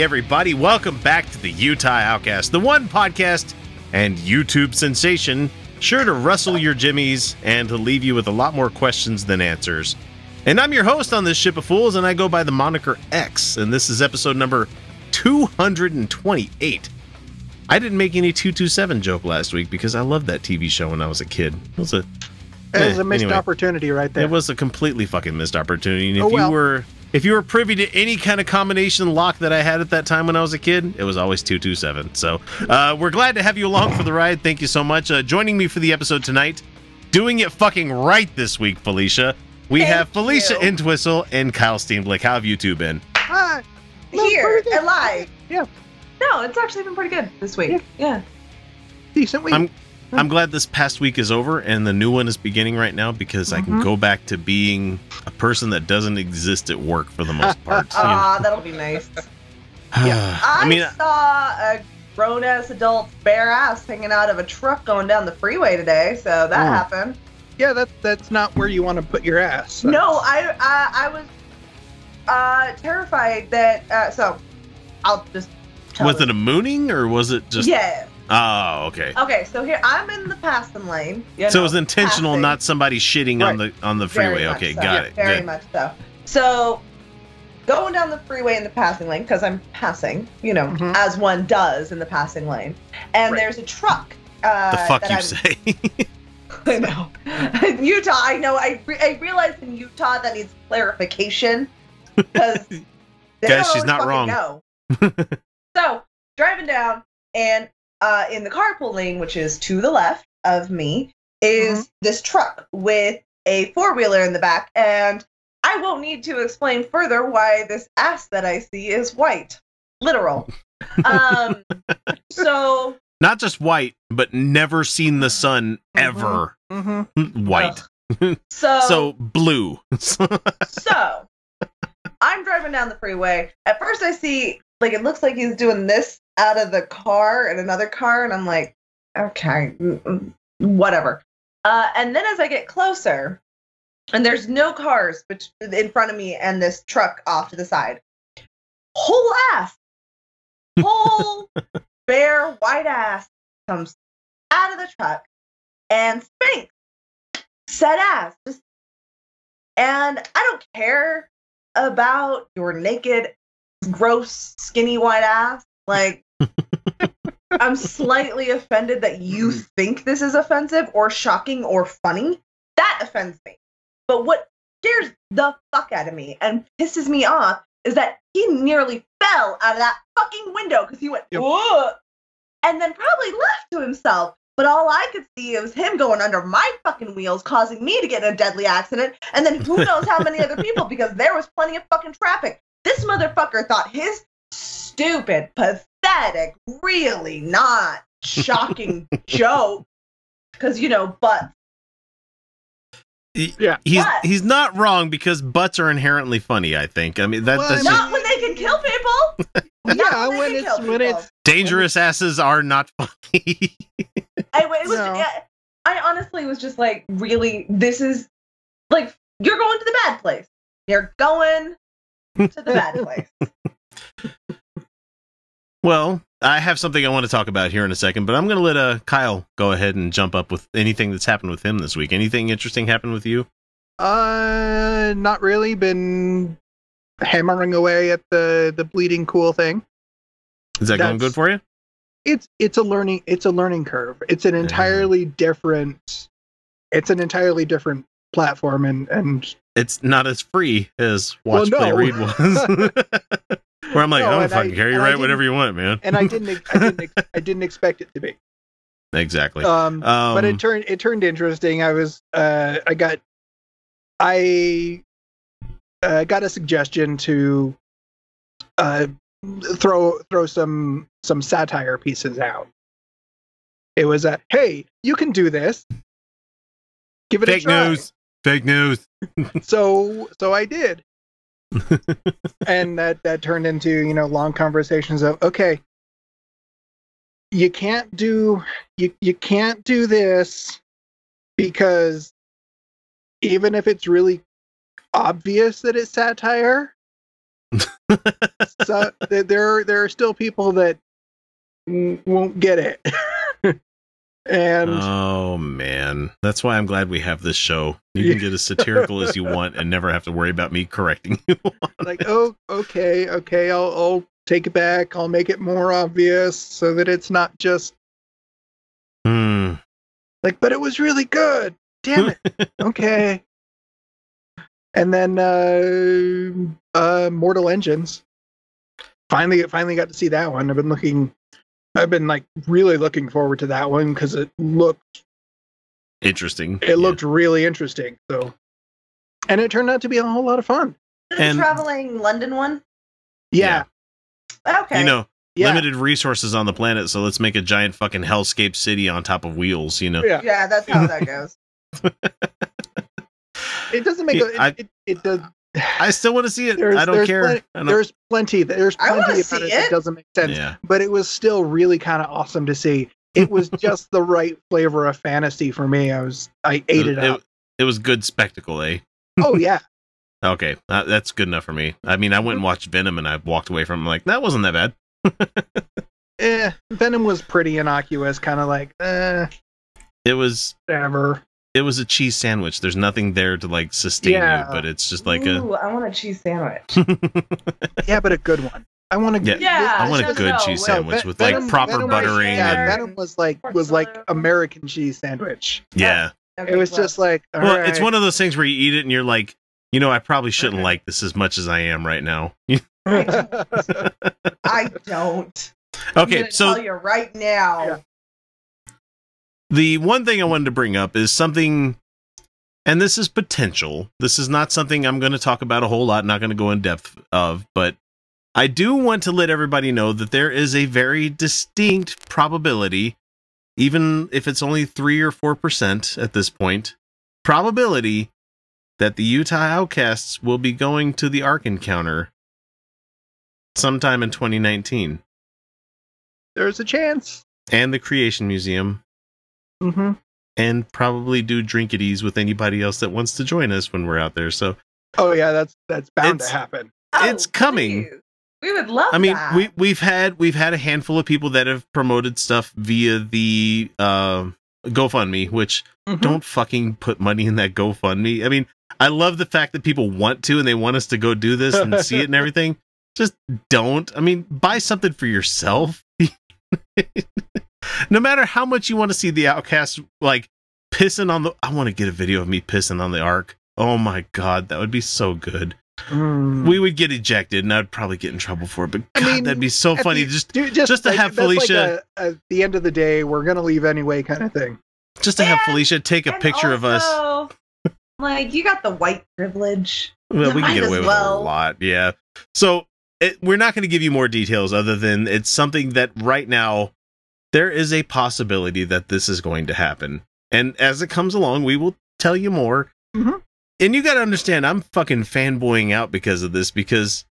Everybody, welcome back to the Utah Outcast, the one podcast and YouTube sensation sure to rustle your jimmies and to leave you with a lot more questions than answers. And I'm your host on this ship of fools, and I go by the moniker X, and this is episode number 228. I didn't make any 227 joke last week because I loved that TV show when I was a kid. It was a It was Eh, a missed anyway. opportunity right there. it was a completely fucking missed opportunity. And if Oh, well. you were if you were privy to any kind of combination lock that I had at that time when I was a kid, it was always 227. So uh, we're glad to have you along for the ride. Thank you so much. Uh, joining me for the episode tonight, doing it fucking right this week, Felicia. We Thank have Felicia you. Entwistle and Kyle Steenblick. How have you two been? No, here pretty good. and live. Yeah. No, it's actually been pretty good this week. Yeah. Yeah. decent week. I'm I'm glad this past week is over and the new one is beginning right now because I can Mhm. go back to being a person that doesn't exist at work for the most part. you know. Ah, that'll be nice. Yeah. I, I mean, saw a grown ass adult bare ass hanging out of a truck going down the freeway today, so that Oh. happened. yeah, that that's not where you want to put your ass. so. No, I I, I was uh terrified that uh so I'll just tell was you. it a mooning or was it just Yeah. Oh, okay. Okay, so here I'm in the passing lane. you So it was intentional, passing. not somebody shitting on the on the freeway. much Okay, so. got Yeah, it. Very Good. much so. So going down the freeway in the passing lane because I'm passing, you know, Mhm. as one does in the passing lane, and Right. there's a truck. Uh, The fuck that you I'm- say? I know. In Utah, I know. I, re- I realized in Utah that needs clarification because they Guys, she's not wrong. No. so driving down, and uh, in the carpool lane, which is to the left of me, is Mm-hmm. this truck with a four wheeler in the back, and I won't need to explain further why this ass that I see is white, literal. Um, so Not just white, but never seen the sun ever. Mhm. White. so So blue. So I'm driving down the freeway. At first, I see like it looks like he's doing this out of the car and another car, and I'm like, okay, mm, mm, whatever. Uh, and then as I get closer, and there's no cars in front of me and this truck off to the side, whole ass, whole bare white ass comes out of the truck and spanks said ass just and I don't care about your naked, gross, skinny white ass. Like, I'm slightly offended that you think this is offensive or shocking or funny. That offends me. But what scares the fuck out of me and pisses me off is that he nearly fell out of that fucking window because he went, Yep. "Whoa," and then probably left to himself. But all I could see was him going under my fucking wheels, causing me to get in a deadly accident. And then who knows how many other people because there was plenty of fucking traffic. This motherfucker thought his stupid, pathetic, really not shocking joke, because, you know, but Yeah. He's But- he's not wrong because butts are inherently funny, I think. I mean that, Well, that's I just not when they can kill people. Yeah, Not when it's when people. it's dangerous asses are not funny. I, it was. No. I, I honestly was just like, really, this is like you're going to the bad place. You're going to the bad place. well, I have something I want to talk about here in a second, but I'm going to let uh, Kyle go ahead and jump up with anything that's happened with him this week. Anything interesting happened with you? uh not really been hammering away at the the bleeding cool thing. Is that going good for you? It's it's a learning it's a learning curve. It's an entirely different it's an entirely different platform and and It's not as free as Well, Watch Play. Read was. Where I'm like, No, oh, fucking I- I right didn't- whatever you want, man. and I didn't I didn't I didn't expect it to be. exactly. Um, Um, but it turned it turned interesting. I was uh, I got I uh, got a suggestion to uh, throw throw some some satire pieces out. It was a hey, you can do this. Give it a fake try. news. Fake news. So so I did. and that that turned into you know long conversations of okay you can't do you you can't do this because even if it's really obvious that it's satire so there there are still people that won't get it and oh man, that's why I'm glad we have this show. You can get as satirical as you want and never have to worry about me correcting you. like oh okay okay I'll, I'll take it back. I'll make it more obvious so that it's not just Hmm. like but it was really good. Damn it. Okay. And then uh uh mortal engines. Finally finally got to see that one. I've been looking i've been like really looking forward to that one because it looked Interesting. it looked really interesting so and it turned out to be a whole lot of fun The And- traveling London one. yeah Okay. You know, yeah limited resources on the planet, so let's make a giant fucking hellscape city on top of wheels. You know. yeah Yeah, that's how that goes. it doesn't make Yeah, a, I- it, it, it does I still want to see it. There's- I don't there's care. plenty- I don't- there's plenty there's plenty see about it, it. that doesn't make sense yeah. but it was still really kind of awesome to see. It was just the right flavor of fantasy for me. I was I ate it up. It was good spectacle, eh? oh yeah, Okay, that, that's good enough for me. I mean, I went and watched Venom, and I walked away from it like that wasn't that bad. eh, Venom was pretty innocuous, kind of like eh, It was whatever. It was a cheese sandwich. There's nothing there to like sustain Yeah. you, but it's just like Ooh, I want a cheese sandwich. Yeah, but a good one. I want to. Yeah. Yeah, I want a good no, cheese with- sandwich Ve- with like proper Venom was- buttering Yeah, and Venom was like was like American cheese sandwich. yeah. Okay, It was just like all Well, right. it's one of those things where you eat it and you're like, you know, I probably shouldn't Okay. like this as much as I am right now. I don't. I'm okay, gonna so tell you right now. The one thing I wanted to bring up is something, and this is potential. This is not something I'm going to talk about a whole lot, not going to go in depth of, but I do want to let everybody know that there is a very distinct probability, even if it's only 3 or 4% at this point, probability that the Utah Outcasts will be going to the Ark Encounter sometime in 2019 There's a chance. and the Creation Museum hmm and probably do drinkadies with anybody else that wants to join us when we're out there. So Oh yeah, that's that's bound to happen. It's coming. please. We would love I mean, that. we we've had we've had a handful of people that have promoted stuff via the uh, GoFundMe, which Mhm. don't fucking put money in that GoFundMe. I mean, I love the fact that people want to and they want us to go do this and see it and everything. Just don't. I mean, buy something for yourself. no matter how much you want to see the outcast like pissing on the I want to get a video of me pissing on the ark. Oh my god, that would be so good. Mm. We would get ejected and I'd probably get in trouble for it, but I god, mean, that'd be so funny the- just Dude, just, just to like, have that's like Felicia- a- at the end of the day, we're gonna leave anyway, kind of thing. just to have Felicia take a And picture of us. Like you got the white privilege. Well, we can get as away with a lot, yeah. So it, we're not going to give you more details other than it's something that right now there is a possibility that this is going to happen, and as it comes along, we will tell you more. Mhm. And you got to understand, I'm fucking fanboying out because of this because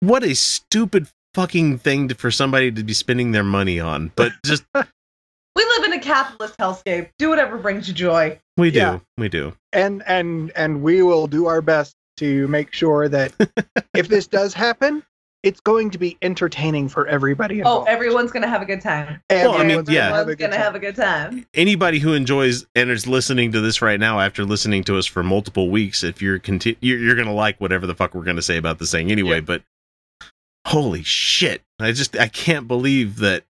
what a stupid fucking thing to, for somebody to be spending their money on. But just We live in a capitalist hellscape. Do whatever brings you joy. we do, Yeah. we do. And and and we will do our best to make sure that if this does happen, it's going to be entertaining for everybody Oh, everyone's gonna have a good time. Well, I mean, Everyone's gonna yeah. have a Everyone's good gonna time. have a good time. anybody who enjoys and is listening to this right now after listening to us for multiple weeks if you're conti- you're, you're gonna like whatever the fuck we're gonna say about this thing anyway Yeah. but holy shit i just i can't believe that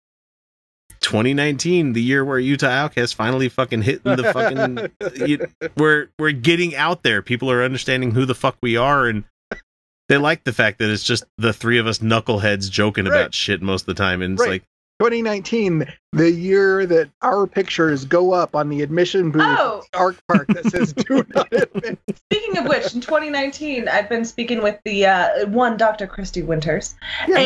2019 the year where utah outcast finally fucking hitting the fucking you, we're we're getting out there people are understanding who the fuck we are and they like the fact that it's just the three of us knuckleheads joking Right. about shit most of the time and it's Right. like 2019, the year that our pictures go up on the admission booth Oh. at Ark Park that says "Do not admit." Speaking of which, in 2019, I've been speaking with the uh, one Dr. Christy Winters Yeah.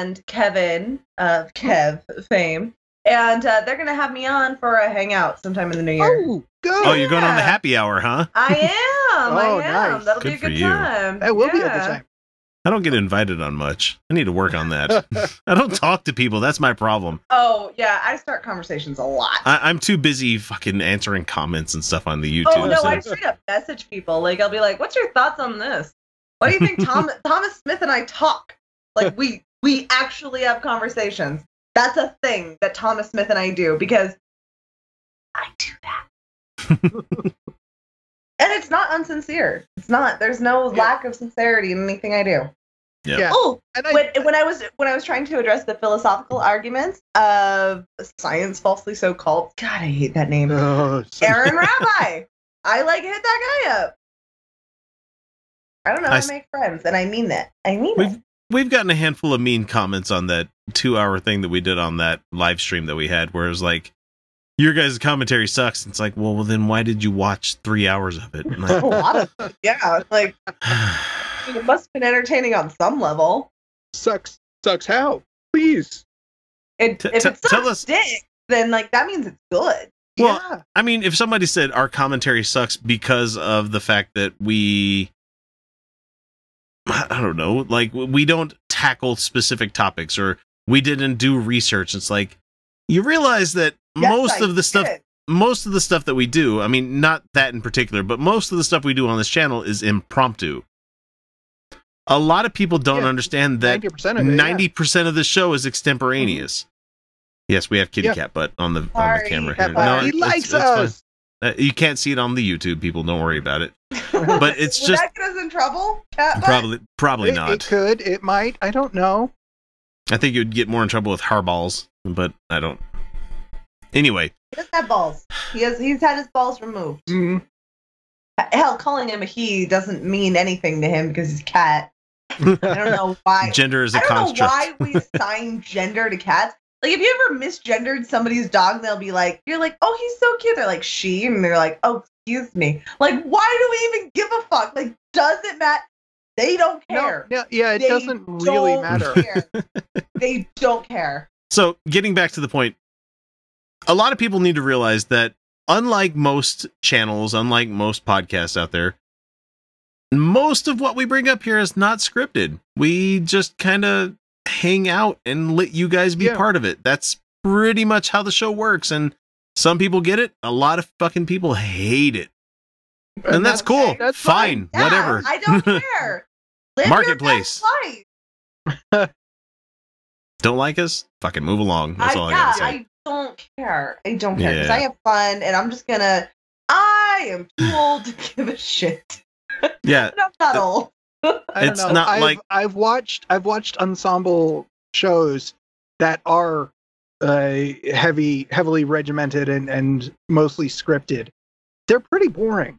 and Kevin of Kev fame, and uh, they're gonna have me on for a hangout sometime in the new year. Oh, good. Oh, you're going on the happy hour, huh? I am. Oh, I am. nice. That'll Good be a for good you. time. That will be a Yeah. good time. I don't get invited on much. I need to work on that. I don't talk to people. That's my problem. Oh yeah, I start conversations a lot. I, I'm too busy fucking answering comments and stuff on the YouTube. oh no, so- I straight up message people. Like I'll be like, "What's your thoughts on this? What do you think Tom, Thomas Smith and I talk? Like we we actually have conversations. That's a thing that Thomas Smith and I do because I do that. and it's not unsincere. It's not. There's no Yeah. lack of sincerity in anything I do. Yeah. Yeah. Oh, And I, when, when I was when I was trying to address the philosophical arguments of science falsely so called. God, I hate that name. Oh, so- Aaron Rabbi. I like hit that guy up. I don't know. I I, s- make friends, and I mean that. I mean We've- it. We've gotten a handful of mean comments on that two hour thing that we did on that live stream that we had, where it was like, your guys' commentary sucks. It's like, well, well, then why did you watch three hours of it? I'm A lot of yeah. Like it must have been entertaining on some level. sucks. Sucks how? Please. It, T- if t- it sucks tell us- dick, then like that means it's good. Well, yeah. I mean, if somebody said our commentary sucks because of the fact that we, I don't know, like we don't tackle specific topics or we didn't do research, it's like you realize that Yes, most I of the stuff, most of the stuff that we do, I mean, not that in particular, but most of the stuff we do on this channel is impromptu. A lot of people don't Yeah, understand that 90% of it. ninety percent of the show is extemporaneous. Yes, we have kitty Yeah. cat butt on the on the camera here. Butt. he it's- likes it's fine. us. Uh, you can't see it on the YouTube, people. Don't worry about it. But it's Would just- that get us in trouble? Cat butt? Probably, probably It, not. it could. It might. I don't know. I think you'd get more in trouble with harballs, but I don't. Anyway, He doesn't have balls. He has. He's had his balls removed. Mm, Hell, calling him a he doesn't mean anything to him because he's a cat. I don't know why. gender is a I don't construct. know why we assign gender to cats. Like, if you ever misgendered somebody's dog, they'll be like, "You're like, oh, he's so cute." They're like, "She," and they're like, "Oh, excuse me." Like, why do we even give a fuck? Like, does it matter? They don't care. no, yeah, it They doesn't really matter. care. they don't care. So, getting back to the point, a lot of people need to realize that unlike most channels, unlike most podcasts out there, most of what we bring up here is not scripted. We just kind of hang out and let you guys be Yeah. part of it. That's pretty much how the show works. And some people get it, a lot of fucking people hate it. And, that's, that's cool. That's fine. Yeah, Whatever. I don't care. Live your Marketplace. best life. Don't like us? Fucking move along. That's I, all I yeah, gotta say. I don't care. I don't care because Yeah. I have fun, and I'm just gonna. I am too old to give a shit. yeah. And I'm not old. I don't It's know. not I've, like- I've watched I've watched ensemble shows that are uh, heavy, heavily regimented and and mostly scripted. They're pretty boring.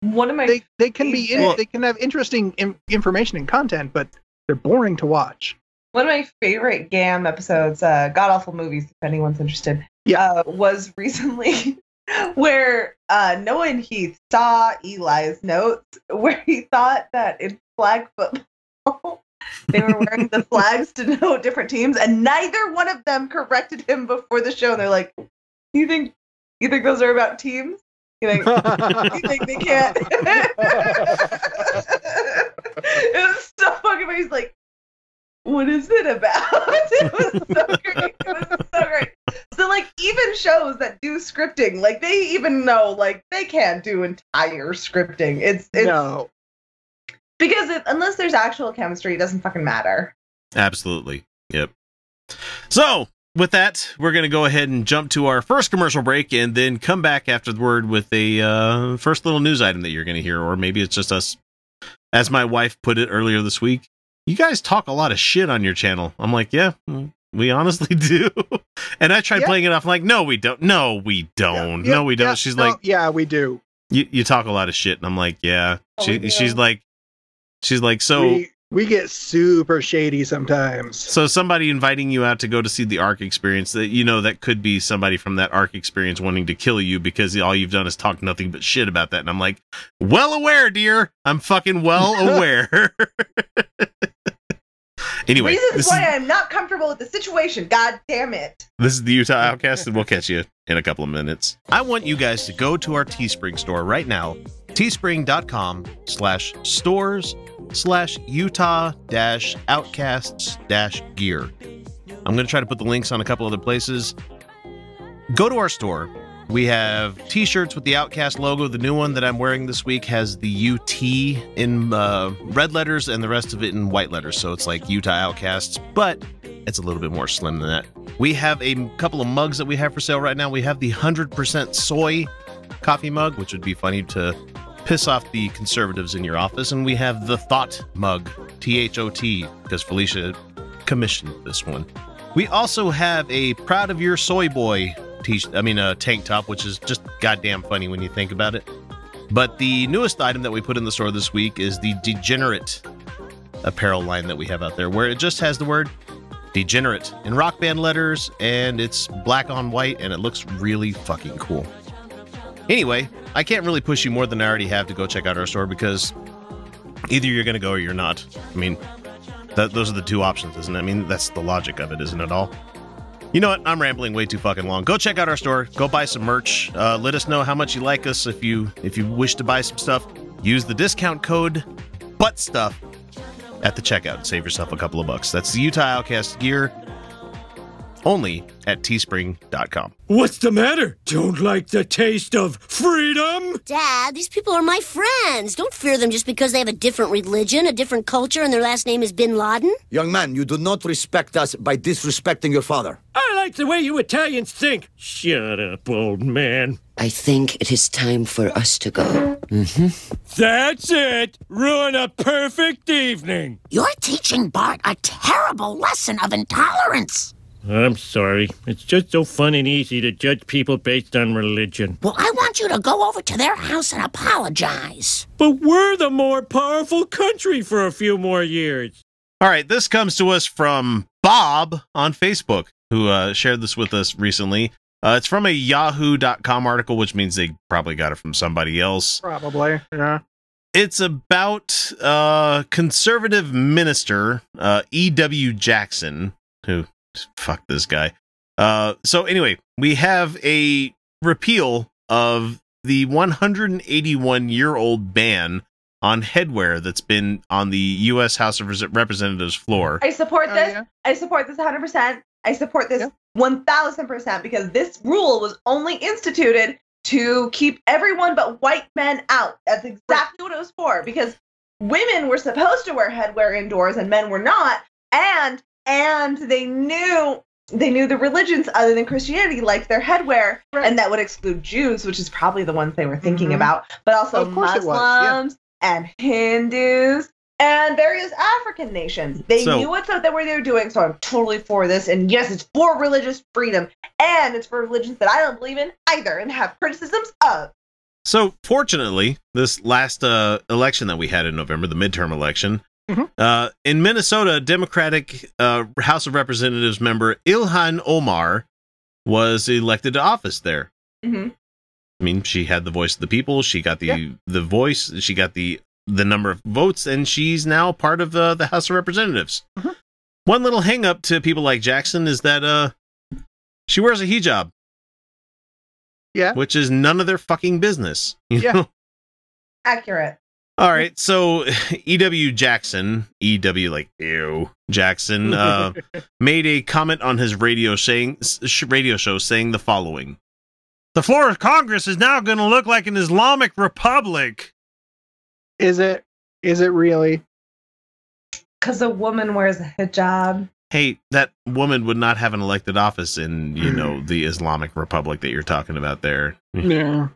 One of my They they can be in, they can have interesting in, information and content, but they're boring to watch. one of my favorite GAM episodes, uh, God Awful Movies, if anyone's interested, Yeah. uh, was recently where uh, Noah and Heath saw Eli's notes where he thought that in flag football they were wearing the flags to denote different teams, and neither one of them corrected him before the show. And they're like, "You think you think those are about teams? You think you think they can't?" it was so fucking funny. He's like, what is it about? it was so great. It was so great. So like even shows that do scripting, like they even know like they can't do entire scripting. It's it's no, because it, unless there's actual chemistry, it doesn't fucking matter. Absolutely. Yep. So, with that, we're going to go ahead and jump to our first commercial break and then come back afterward with a uh, first little news item that you're going to hear. Or maybe it's just us. As my wife put it earlier this week, you guys talk a lot of shit on your channel. I'm like, yeah, mm, we honestly do. and I tried Yeah. playing it off like, no, we don't. No, we don't. Yeah, no, we don't. She's no, like, yeah, we do. you, you talk a lot of shit. And I'm like, yeah. Oh, She, she's like, she's like, so. we we get super shady sometimes. So somebody inviting you out to go to see the Ark experience that you know that could be somebody from that Ark experience wanting to kill you because all you've done is talk nothing but shit about that. And I'm like, well aware, dear. I'm fucking well aware. anyway, Reasons this why is, I'm not comfortable with the situation. God damn it. this is the Utah Outcast, and we'll catch you in a couple of minutes. I want you guys to go to our Teespring store right now, teespring.com slash Utah dash outcasts dash gear. I'm going to try to put the links on a couple other places. Go to our store. We have t shirts with the Outcast logo. The new one that I'm wearing this week has the UT in uh, red letters and the rest of it in white letters. So it's like Utah Outcasts, but it's a little bit more slim than that. We have a couple of mugs that we have for sale right now. We have the 100% soy coffee mug, which would be funny to piss off the conservatives in your office. And we have the Thought mug, T H O T, because Felicia commissioned this one. We also have a Proud of Your Soy Boy t I mean, a tank top, which is just goddamn funny when you think about it. But the newest item that we put in the store this week is the Degenerate apparel line that we have out there, where it just has the word Degenerate in rock band letters, and it's black on white, and it looks really fucking cool. Anyway, I can't really push you more than I already have to go check out our store because either you're going to go or you're not. I mean, that, those are the two options, isn't it? I mean, that's the logic of it, isn't it all? You know what? I'm rambling way too fucking long. Go check out our store. Go buy some merch. Uh, let us know how much you like us. If you if you wish to buy some stuff, use the discount code butt stuff at the checkout. Save yourself a couple of bucks. That's the Utah Outcast gear. Only at teespring.com. What's the matter? Don't like the taste of freedom? Dad, these people are my friends. Don't fear them just because they have a different religion, a different culture, and their last name is Bin Laden. Young man, you do not respect us by disrespecting your father. I like the way you Italians think. Shut up, old man. I think it is time for us to go. Mm-hmm. That's it. Ruin a perfect evening. You're teaching Bart a terrible lesson of intolerance. I'm sorry. It's just so fun and easy to judge people based on religion. Well, I want you to go over to their house and apologize. But we're the more powerful country for a few more years. All right, this comes to us from Bob on Facebook, who uh, shared this with us recently. Uh, it's from a yahoo.com article, which means they probably got it from somebody else. Probably. Yeah. It's about uh, conservative minister uh, E.W. Jackson, who, fuck this guy. Uh, so, anyway, we have a repeal of the 181 year old ban on headwear that's been on the U.S. House of Representatives floor. I support Oh, this. yeah. I support this 100%. I support this Yeah. 1000% because this rule was only instituted to keep everyone but white men out. That's exactly what it was for because women were supposed to wear headwear indoors and men were not and and they knew they knew the religions other than Christianity liked their headwear Right. and that would exclude Jews, which is probably the ones they were thinking Mhm. about, but also Of course it was, Muslims yeah. and Hindus and various African nations. They So- knew what so that what they were doing, so I'm totally for this. And yes, it's for religious freedom, and it's for religions that I don't believe in either, and have criticisms of. So, fortunately, this last uh, election that we had in November, the midterm election, Mhm. uh, in Minnesota, Democratic uh, House of Representatives member Ilhan Omar was elected to office there. hmm I mean, she had the voice of the people. She got the Yeah. the voice. She got the the number of votes, and she's now part of uh, the House of Representatives. Mhm. One little hang up to people like Jackson is that uh, she wears a hijab, Yeah. which is none of their fucking business. Yeah. know? Accurate. All right, so E.W. Jackson, E.W. like ew Jackson, uh, made a comment on his radio saying sh- radio show saying the following: "The floor of Congress is now going to look like an Islamic republic." Is it? Is it really? Because a woman wears a hijab. Hey, that woman would not have an elected office in you know the Islamic republic that you're talking about there. Yeah.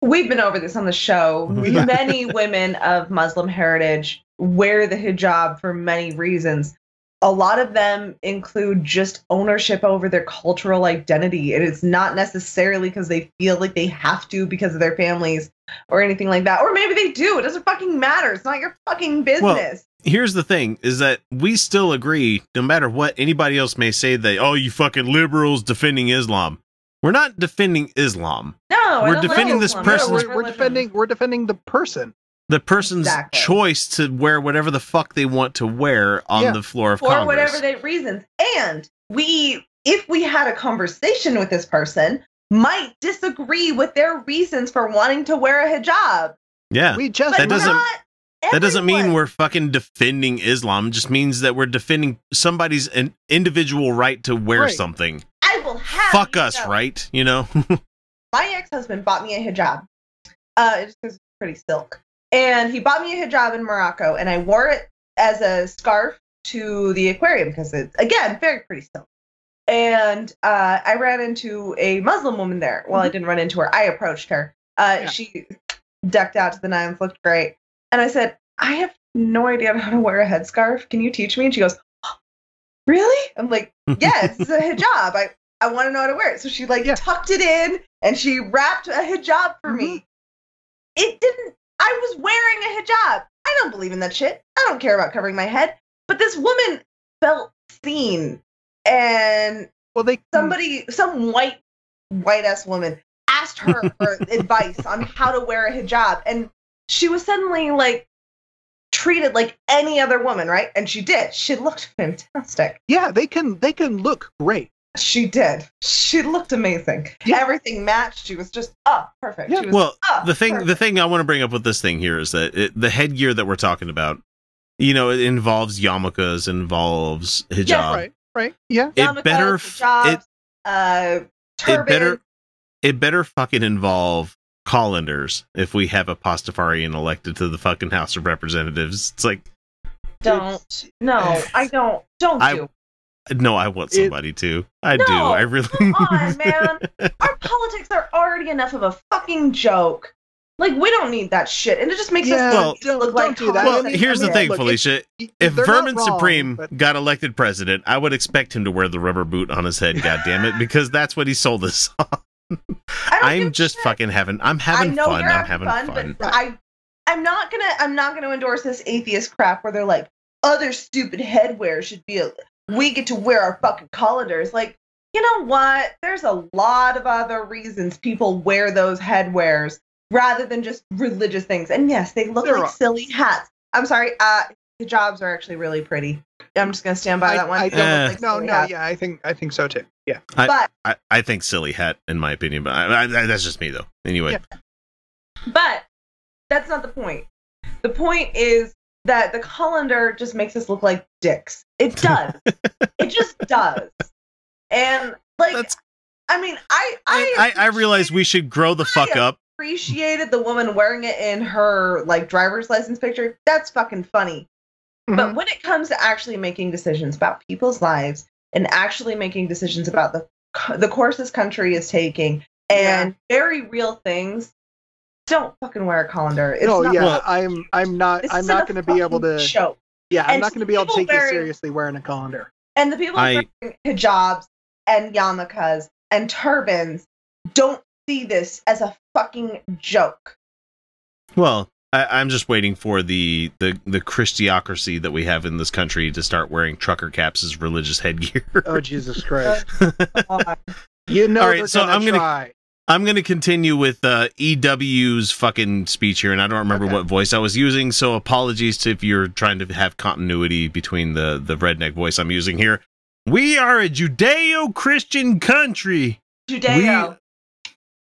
We've been over this on the show. Many women of Muslim heritage wear the hijab for many reasons. A lot of them include just ownership over their cultural identity. And it's not necessarily because they feel like they have to because of their families or anything like that. Or maybe they do. It doesn't fucking matter. It's not your fucking business. Well, here's the thing is that we still agree no matter what anybody else may say that oh you fucking liberals defending islam we're not defending islam No, We're don't like defending this Islam. No, person's- It's we're, we're defending we're defending the person. the person's Exactly. choice to wear whatever the fuck they want to wear on Yeah. the floor of for congress whatever they reasons. And we, if we had a conversation with this person, might disagree with their reasons for wanting to wear a hijab. yeah We just But That doesn't- not that doesn't mean we're fucking defending islam it just means that we're defending somebody's an individual right to wear Right. something I will have. fuck us know, right you know My ex-husband bought me a hijab, uh, just because it's pretty silk, and he bought me a hijab in Morocco, and I wore it as a scarf to the aquarium because it's again very pretty silk. And uh, I ran into a Muslim woman there. Well, I didn't run into her. I approached her. Uh, Yeah. She decked out to the nines, looked great. And I said, I have no idea how to wear a headscarf. Can you teach me? And she goes, Really? I'm like, Yes, it's a hijab. I, I want to know how to wear it. So she like Yeah. tucked it in and she wrapped a hijab for me. Mm-hmm. It didn't, I was wearing a hijab. I don't believe in that shit. I don't care about covering my head. But this woman felt seen and well they somebody some white white ass woman asked her for advice on how to wear a hijab and she was suddenly like treated like any other woman right and she did she looked fantastic yeah they can they can look great. She did. She looked amazing. Yeah. everything matched. She was just oh perfect. Yeah. she was, well oh, the thing the thing i want to bring up with this thing here is that it, the headgear that we're talking about you know it involves yarmulkes involves hijab. Yeah, Right. Right. Yeah. it Yarmulkes, better hijabs, it, uh it better it better fucking involve colanders if we have a pastafarian elected to the fucking house of representatives. It's like don't. no i don't. Don't I- do no i want It- somebody to i do i really come on, man. Our politics are already enough of a fucking joke. Like we don't need that shit, and it just makes Yeah, us Well, don't- look like don't do that. well I mean- here's I mean, the thing look, felicia If if Vermin wrong, Supreme but- got elected president, I would expect him to wear the rubber boot on his head. God damn it, because that's what he sold us on. I don't give I'm just shit. fucking having. I'm having I know fun. you're I'm having fun. but I, I'm not gonna, I'm not gonna endorse this atheist crap where they're like, other stupid headwear should be. A, we get to wear our fucking colanders. Like, you know what? There's a lot of other reasons people wear those headwears rather than just religious things. And yes, they look There like are- silly hats. I'm sorry. Uh, hijabs are actually really pretty. I'm just gonna stand by I- that one. I They don't- like No, no, hats. yeah, I think I think so too. Yeah. But I, I think silly hat, in my opinion, but I, I, that's just me though. Anyway, Yeah. But that's not the point. The point is that the colander just makes us look like dicks. It does. it just does. And like, That's- I mean, I I I, I, I realize we should grow the fuck I up. appreciated the woman wearing it in her like driver's license picture. That's fucking funny. Mm-hmm. But when it comes to actually making decisions about people's lives and actually making decisions about the the course this country is taking and very real things, don't fucking wear a colander. It's no, not, yeah, Well, I'm I'm not this I'm isn't going to be able to show. Yeah, I'm And not going to be able to people take you seriously wearing a colander. And the people I- wearing hijabs and yarmulkes and turbans don't see this as a fucking joke. Well, I, I'm just waiting for the, the the Christiocracy that we have in this country to start wearing trucker caps as religious headgear. Oh Jesus Christ! Oh, you know All right, they're so I'm gonna- try. I'm going to continue with uh, EW's fucking speech here, and I don't remember Okay. what voice I was using, so apologies to if you're trying to have continuity between the, the redneck voice I'm using here. We are a Judeo Christian country, Judeo.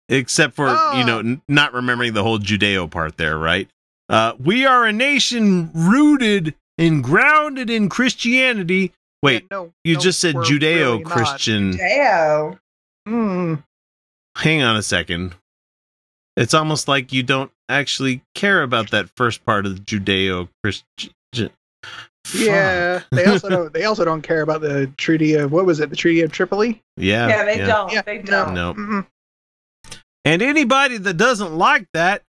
except for, Oh. you know, n- not remembering the whole Judeo part there, right? Uh, we are a nation rooted and grounded in Christianity. Wait, Yeah, no, you no, just said Judeo really. Christian. Judeo. Hmm. Hang on a second. It's almost like you don't actually care about that first part of the Judeo Christian. Yeah, they also don't. They also don't care about the treaty of what was it? The Treaty of Tripoli. Yeah. Yeah, they don't. Yeah, they don't. No. And anybody that doesn't like that,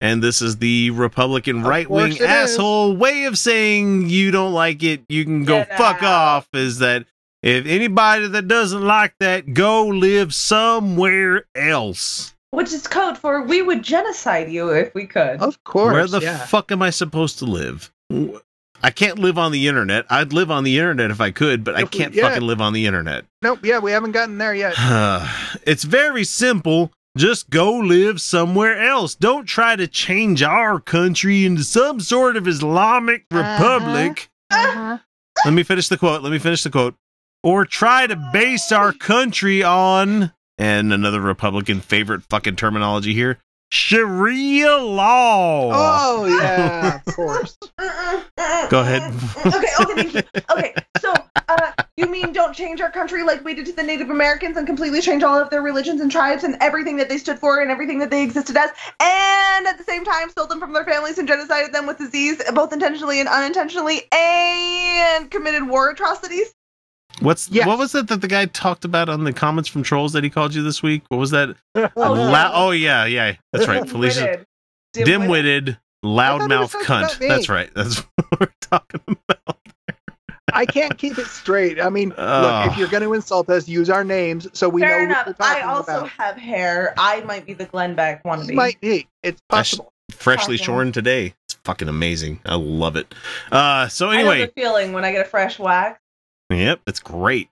and this is the Republican right wing course it is. asshole way of saying you don't like it, you can go Get fuck out. off, is that if anybody that doesn't like that, go live somewhere else. Which is code for we would genocide you if we could. Of course. Where the yeah. fuck am I supposed to live? I can't live on the internet. I'd live on the internet if I could, but I If we- can't yeah. fucking live on the internet. Nope. Yeah, we haven't gotten there yet. it's very simple. Just go live somewhere else. Don't try to change our country into some sort of Islamic uh-huh. republic. Uh-huh. Let me finish the quote. Let me finish the quote. Or try to base our country on, and another Republican favorite fucking terminology here Sharia law. Oh yeah, of course. Go ahead. okay, okay, thank you. Okay, so uh, you mean don't change our country like we did to the Native Americans and completely change all of their religions and tribes and everything that they stood for and everything that they existed as, and at the same time stole them from their families and genocided them with disease, both intentionally and unintentionally, and committed war atrocities? What's Yes. what was it that the guy talked about on the comments from trolls that he called you this week? What was that? Oh, La- oh yeah, yeah, that's right. Felicia, Dim-witted. Dim-witted. dim-witted, loudmouth cunt. That's right. That's what we're talking about. I can't keep it straight. I mean, Oh. look, if you're going to insult us, use our names so we Fair know enough. what we're I also about. have hair. I might be the Glenn Beck wannabe. You might be. It's That's- possible. Freshly Awesome. shorn today. It's fucking amazing. I love it. Uh, so I know anyway, the feeling when I get a fresh wax. Yep, it's great.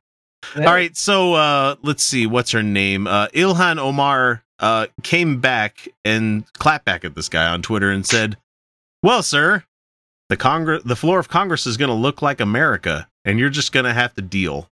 All right, so uh, let's see. What's her name? Uh, Ilhan Omar uh, came back and clapped back at this guy on Twitter and said, "Well, sir, the Congress, the floor of Congress is going to look like America, and you're just going to have to deal."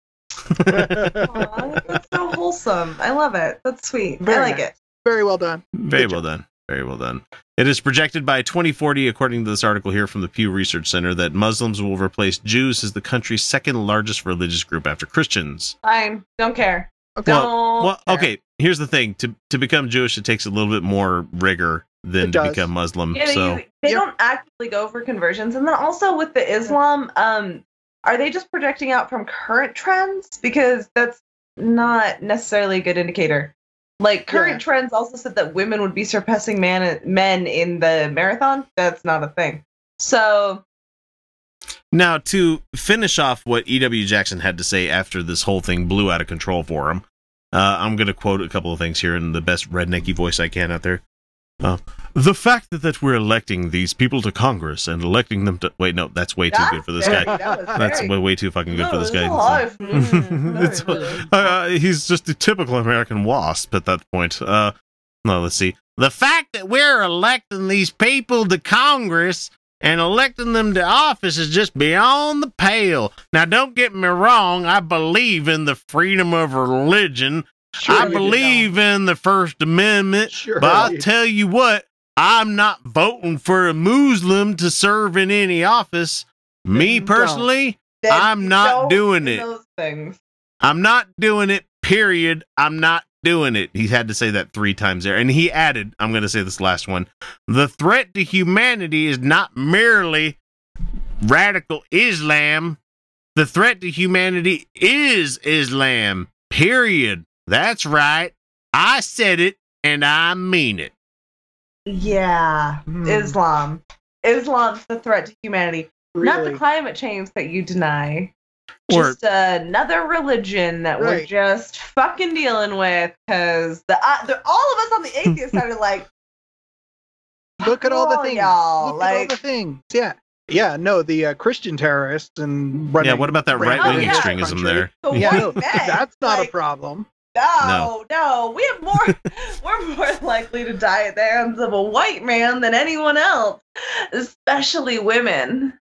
Aw, that's so wholesome. I love it. That's sweet. Very I like nice. it. Very well done. Very Good well done. Very well done. It is projected by 2040, according to this article here from the Pew Research Center, that Muslims will replace Jews as the country's second largest religious group after Christians. Fine. Don't care. Okay. Don't. Well, care. okay. Here's the thing: to to become Jewish, it takes a little bit more rigor than to become Muslim. Yeah, so you, they Yep. don't actively go for conversions, and then also with the Islam, um, are they just projecting out from current trends? Because that's not necessarily a good indicator. Like current Yeah. trends also said that women would be surpassing man men in the marathon. That's not a thing. So now to finish off what E.W. Jackson had to say after this whole thing blew out of control for him, uh, I'm going to quote a couple of things here in the best rednecky voice I can out there. Uh, the fact that, that we're electing these people to Congress and electing them to wait, no, that's way too that's good for this very- guy. that That's very- way, way too fucking good No, for this guy. Mm, uh, he's just a typical American wasp at that point. Uh, no, let's see. The fact that we're electing these people to Congress and electing them to office is just beyond the pale. Now, don't get me wrong. I believe in the freedom of religion. Sure I believe in the First Amendment. Sure But I'll tell you what, I'm not voting for a Muslim to serve in any office. Me personally, I'm not doing do it. Things. I'm not doing it, period. I'm not doing it. He had to say that three times there. And he added, I'm going to say this last one the threat to humanity is not merely radical Islam. The threat to humanity is Islam, period. That's right. I said it and I mean it. Yeah, Hmm. Islam. Islam's the threat to humanity, not the climate change that you deny. Or- just another religion that we're just fucking dealing with because the, uh, the all of us on the atheist side are like, Look at all the "Oh, things. y'all, Look at all the things. Yeah. Yeah, no, the uh, Christian terrorists and running, Yeah, what about that right wing Oh, yeah. extremism there? the Yeah, no, that's not Like, a problem. No, no, we have more. we're more likely to die at the hands of a white man than anyone else, especially women.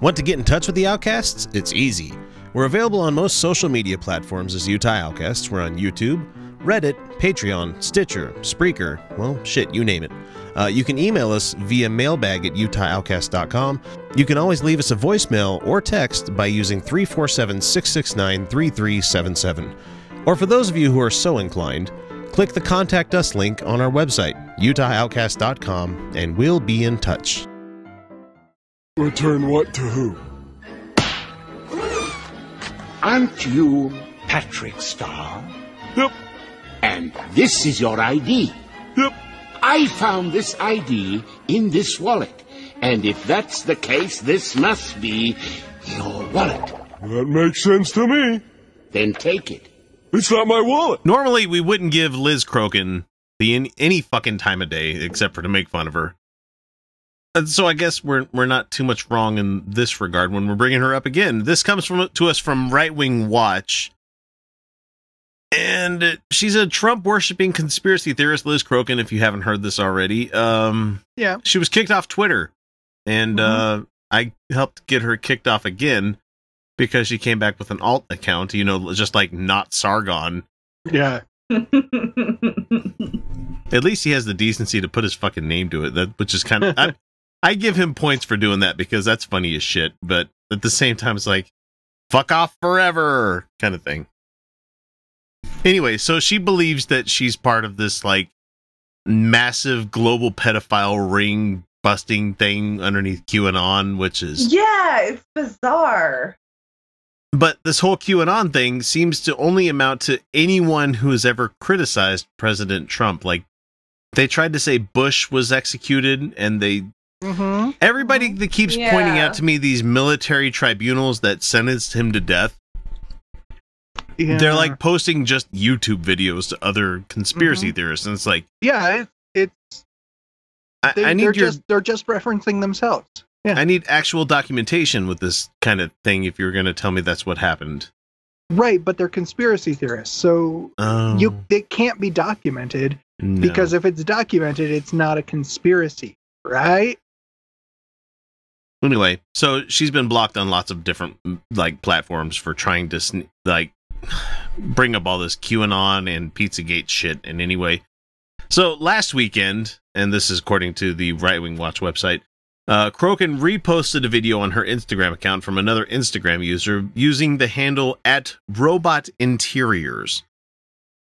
Want to get in touch with the Outcasts? It's easy. We're available on most social media platforms as Utah Outcasts. We're on YouTube, Reddit, Patreon, Stitcher, Spreaker, well, shit, you name it. Uh, you can email us via mailbag at utahoutcast.com. You can always leave us a voicemail or text by using 347 669 3377. Or for those of you who are so inclined, click the Contact Us link on our website, utahoutcast.com, and we'll be in touch. Return what to who? Aren't you Patrick Star? Yep. And this is your ID. Yep. I found this ID in this wallet. And if that's the case, this must be your wallet. That makes sense to me. Then take it. It's not my wallet. Normally, we wouldn't give Liz Crokin the any, any fucking time of day except for to make fun of her. Uh, So I guess we're we're not too much wrong in this regard when we're bringing her up again. This comes from to us from Right Wing Watch, and she's a Trump worshiping conspiracy theorist, Liz Crokin. If you haven't heard this already, um, Yeah. she was kicked off Twitter, and Mhm. uh, I helped get her kicked off again because she came back with an alt account. You know, just like not Sargon. Yeah. At least he has the decency to put his fucking name to it. That which is kind of I, I give him points for doing that because that's funny as shit. But at the same time, it's like fuck off forever kind of thing. Anyway, so she believes that she's part of this like massive global pedophile ring busting thing underneath QAnon, which is yeah, it's bizarre. But this whole QAnon thing seems to only amount to anyone who has ever criticized President Trump. Like they tried to say Bush was executed, and they Mm-hmm. everybody that keeps pointing out to me these military tribunals that sentenced him to death. Yeah. They're like posting just YouTube videos to other conspiracy theorists, and it's like yeah, it, it's I, they, I are need your just they're just referencing themselves. Yeah. I need actual documentation with this kind of thing. If you're going to tell me that's what happened, Right, but they're conspiracy theorists, so oh, you it can't be documented no. because if it's documented, it's not a conspiracy, right? Anyway, so she's been blocked on lots of different like platforms for trying to like bring up all this QAnon and Pizzagate shit. And anyway, so last weekend, and this is according to the Right Wing Watch website, uh, Crokin reposted a video on her Instagram account from another Instagram user using the handle at Robot Interiors,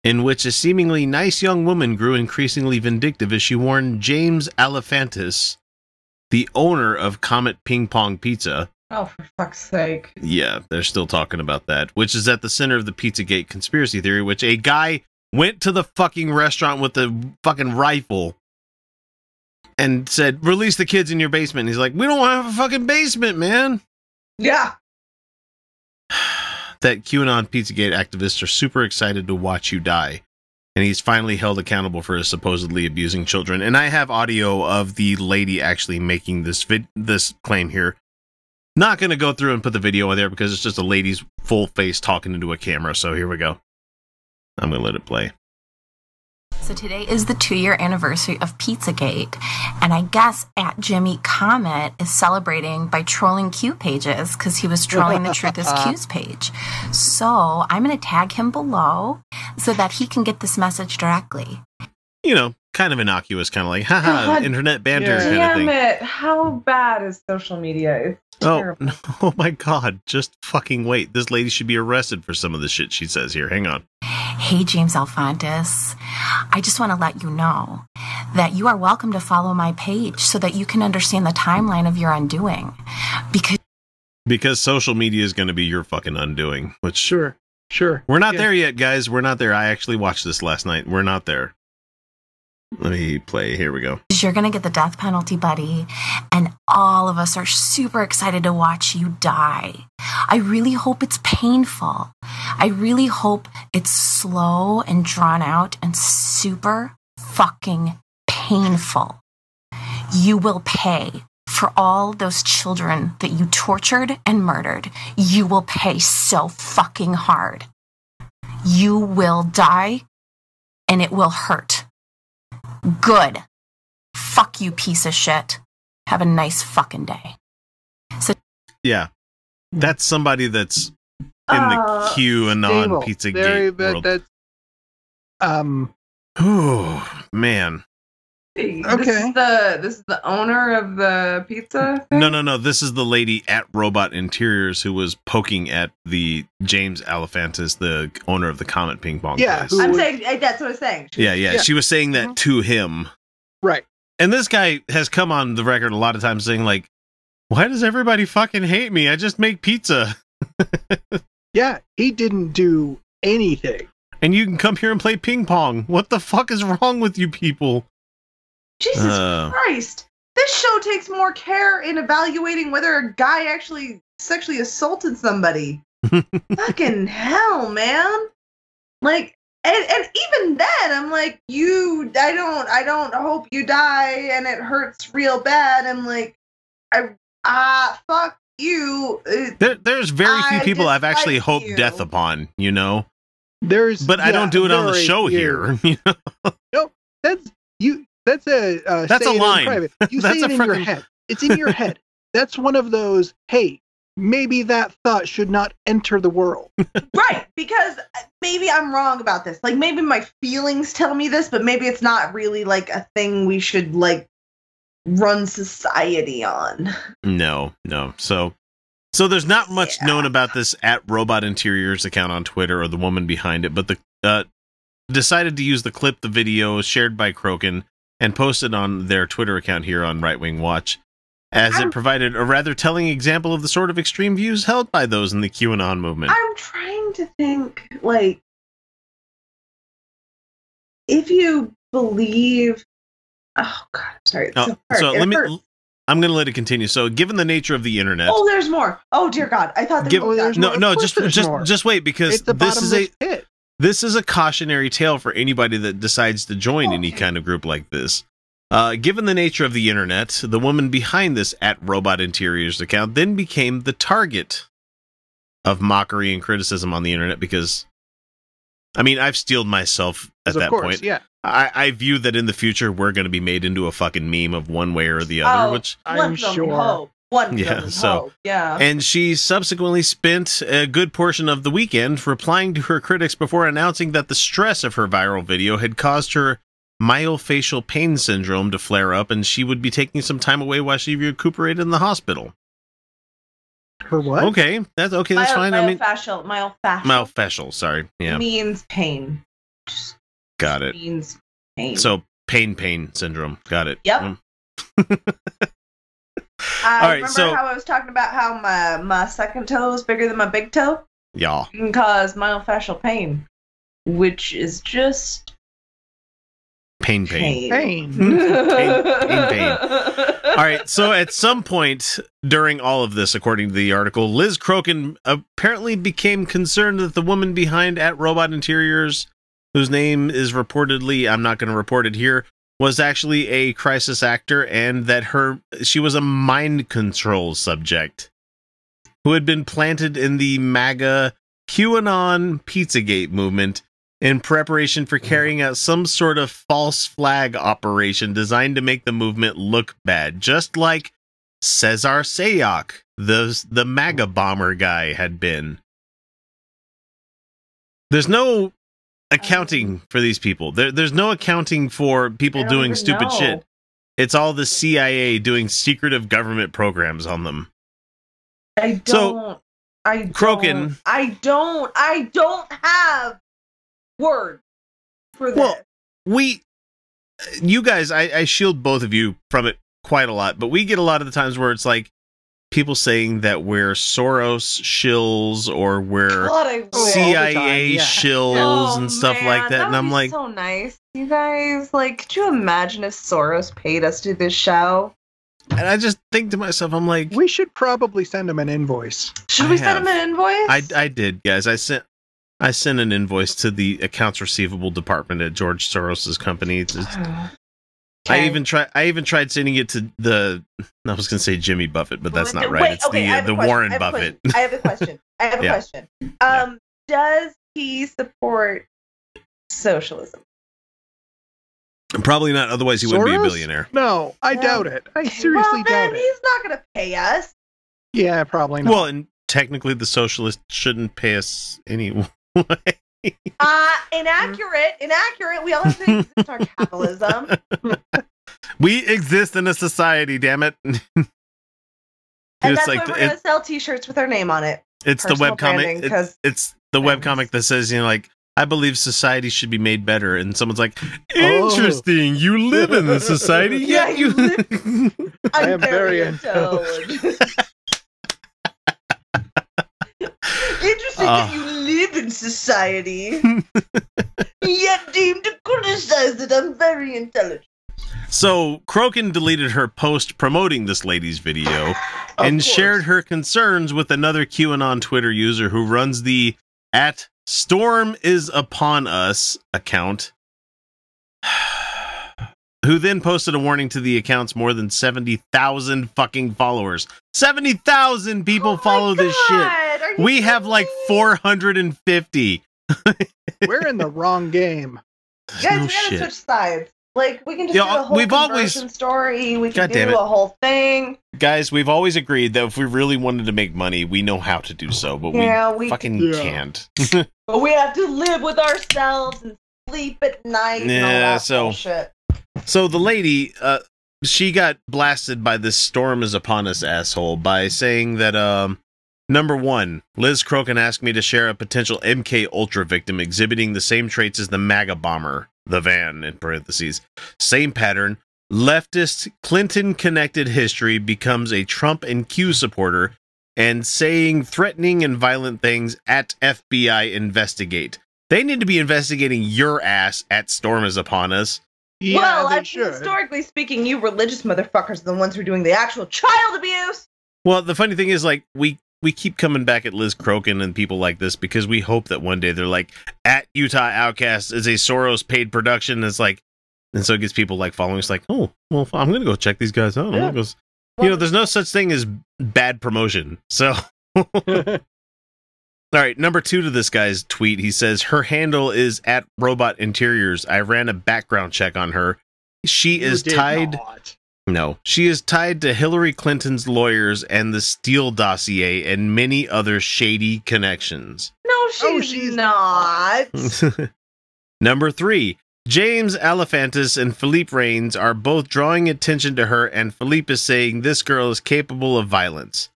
in which a seemingly nice young woman grew increasingly vindictive as she warned James Alefantis, the owner of Comet Ping Pong Pizza. Oh, for fuck's sake. Yeah, they're still talking about that, which is at the center of the Pizzagate conspiracy theory, which a guy went to the fucking restaurant with a fucking rifle and said, Release the kids in your basement. And he's like, We don't have a fucking basement, man. Yeah. That QAnon Pizzagate activists are super excited to watch you die. And he's finally held accountable for his supposedly abusing children. And I have audio of the lady actually making this vid- this claim here. Not going to go through and put the video in there because it's just a lady's full face talking into a camera. So here we go. I'm going to let it play. So today is the two year anniversary of Pizzagate, and I guess at Jimmy Comet is celebrating by trolling Q pages because he was trolling the Truth is Q's page. So I'm going to tag him below so that he can get this message directly. You know, kind of innocuous, kind of like, haha, God internet banter kind of Damn thing. it. How bad is social media? It's Oh, no, oh my god, just fucking wait. This lady should be arrested for some of the shit she says here. Hang on. Hey, James Alefantis, I just want to let you know that you are welcome to follow my page so that you can understand the timeline of your undoing. Because Because social media is going to be your fucking undoing, which Sure, sure. we're not Yeah. there yet, guys. We're not there. I actually watched this last night. We're not there. Let me play. Here we go. you're going to get the death penalty, buddy. And all of us are super excited to watch you die. I really hope it's painful. I really hope it's slow and drawn out and super fucking painful. You will pay for all those children that you tortured and murdered. You will pay so fucking hard. You will die and it will hurt. Good. Fuck you, piece of shit. Have a nice fucking day. Yeah. That's somebody that's in Uh, the QAnon Stable. pizza Very, gate world. that's um Oh, man. This Okay. is the this is the owner of the pizza. thing? No, no, no. This is the lady at Robot Interiors who was poking at the James Alefantis, the owner of the Comet Ping Pong Yeah, place. I'm saying that's what I'm saying. Yeah, yeah, Yeah. She was saying that Mhm. to him. right. And this guy has come on the record a lot of times saying, like, why does everybody fucking hate me? I just make pizza. Yeah, he didn't do anything. And you can come here and play ping pong. What the fuck is wrong with you people? Jesus Uh. Christ. This show takes more care in evaluating whether a guy actually sexually assaulted somebody. Fucking hell, man. Like, and and even then i'm like you i don't i don't hope you die and it hurts real bad i'm like i ah fuck you Uh, There, there's very few I people I've actually dislike hoped you. death upon, you know. There's, But I don't do it on the show few. here. you know? That's you. That's a uh, That's a in line. private. You That's say a it in your head. It's in your head. That's one of those. Hey, maybe that thought should not enter the world. right because maybe i'm wrong about this like maybe my feelings tell me this but maybe it's not really like a thing we should like run society on No, no. So, so there's not much Yeah. known about this at Robot Interiors account on Twitter or the woman behind it, but the uh, decided to use the clip, the video shared by Crokin, and posted on their Twitter account here on Right Wing Watch, as it I'm- provided a rather telling example of the sort of extreme views held by those in the QAnon movement. i'm trying to think like if you believe oh god i'm sorry Oh, uh, so, hard. so It let me. hurts. I'm going to let it continue. So, given the nature of the internet, oh there's more oh dear god i thought there Give- was there's no, more. No, just just more. just wait because It's the this is a pit. This is a cautionary tale for anybody that decides to join any kind of group like this. Uh, given the nature of the internet, the woman behind this at Robot Interiors account then became the target of mockery and criticism on the internet because, I mean, I've steeled myself at that course, point. yeah. I, I view that in the future we're going to be made into a fucking meme of one way or the other, Oh, which I'm one can only sure. hope. One Yeah, so- hope. yeah and she subsequently spent a good portion of the weekend replying to her critics before announcing that the stress of her viral video had caused her myofascial pain syndrome to flare up and she would be taking some time away while she recuperated in the hospital. Her what? Okay, that's okay, that's Myo- fine. I mean myofascial myofascial myofascial, sorry. Yeah, means pain Just got it. means pain So pain pain syndrome. Got it. Yep. Mm. I All right, remember so- how I was talking about how my my second toe is bigger than my big toe Yeah. It can cause myofascial pain, which is just Pain pain. pain. Pain. pain, pain. All right. So at some point during all of this, according to the article, Liz Crokin apparently became concerned that the woman behind at Robot Interiors, whose name is reportedly, I'm not going to report it here, was actually a crisis actor and that her she was a mind control subject who had been planted in the MAGA QAnon Pizzagate movement in preparation for carrying out some sort of false flag operation designed to make the movement look bad, just like Cesar Sayoc, the the MAGA bomber guy, had been. There's no accounting oh. for these people. There, there's no accounting for people doing stupid know. shit. It's all the CIA doing secretive government programs on them. I don't. So, I don't, Crokin- I don't. I don't have words for this. Well, we, you guys, I, I shield both of you from it quite a lot, but we get a lot of the times where it's like people saying that we're Soros shills or we're God, I wish. all the CIA yeah. shills Oh, and stuff man, like that. would And I'm be like, so nice, you guys. Like, could you imagine if Soros paid us to do this show? and I just think to myself, I'm like, We should probably send him an invoice. Should I we send him an invoice? I, I did, guys. I sent. I sent an invoice to the accounts receivable department at George Soros's company. It's just- I even tried. I even tried sending it to the. I was going to say Jimmy Buffett, but that's not Wait, right. It's okay, the uh, the question. Warren I Buffett. I have a question. I have a Yeah. question. Um, does he support socialism? Probably not. Otherwise, he wouldn't be a billionaire. No, I Yeah. doubt it. I seriously well, then doubt it. he's not going to pay us. Yeah, probably not. Well, and technically, the socialists shouldn't pay us anyway. Uh, inaccurate. Inaccurate. We all have to exist our capitalism. we exist in a society. Damn it! And that's like why we're the- going to sell T-shirts with our name on it. It's the personal webcomic. branding, it- 'cause- it's the Thanks. webcomic that says, you know, like, I believe society should be made better. And someone's like, Oh. interesting. You live in the society. Yeah, you live. I I'm am very intelligent. Interesting Ah. that you live in society, yet deem to criticize that I'm very intelligent. so Crokin deleted her post promoting this lady's video and shared her concerns with another QAnon Twitter user who runs the at Storm is upon us account, who then posted a warning to the account's more than 70,000 fucking followers. 70,000 people Oh my follow this shit. God, are We have kidding like 450. We're in the wrong game. Guys, no we gotta shit. switch sides. Like we can just Yeah, do a uh, whole we've always- conversion story. We can God do a whole thing. Guys, we've always agreed that if we really wanted to make money, we know how to do so, but Yeah, we we- fucking Yeah. can't. But we have to live with ourselves and sleep at night. and all Yeah, that so- bullshit. So the lady, uh, she got blasted by this storm is upon us asshole by saying that, um, number one, Liz Crokin asked me to share a potential MK Ultra victim exhibiting the same traits as the MAGA bomber, the van in parentheses. Same pattern. Leftist Clinton connected history becomes a Trump and Q supporter and saying threatening and violent things at FBI investigate. They need to be investigating your ass at Storm is upon us. Yeah, well, they I mean, should. historically speaking, you religious motherfuckers are the ones who are doing the actual child abuse. Well, the funny thing is, like, we we keep coming back at Liz Crokin and people like this because we hope that one day they're like, at Utah Outcast is a Soros paid production. It's like, and so it gets people like following. It's like, oh, well, I'm gonna go check these guys out. Yeah. go s- you know, there's no such thing as bad promotion. So, all right, number two to this guy's tweet, he says her handle is at Robot Interiors. I ran a background check on her. She You is tied. not. No, she is tied to Hillary Clinton's lawyers and the Steele dossier and many other shady connections. No, she's, Oh, she's not. Number three, James Alefantis and Philippe Reines are both drawing attention to her, and Philippe is saying this girl is capable of violence.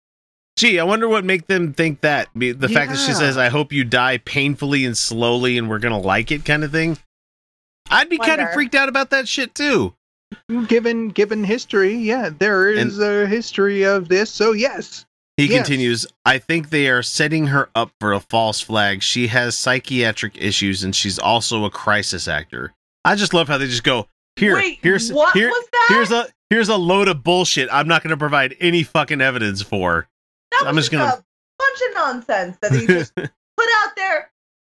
Gee, I wonder what make them think that. Be- The fact that she says, "I hope you die painfully and slowly, and we're gonna like it," kind of thing. I'd be kind of freaked out about that shit too. given given history, yeah, there is a history of this. So yes, He Yes. continues, I think they are setting her up for a false flag. She has psychiatric issues and she's also a crisis actor. I just love how they just go, here, Wait, here's what here, was that? here's a here's a load of bullshit I'm not going to provide any fucking evidence for. That I'm just just gonna- a bunch of nonsense that he just put out there.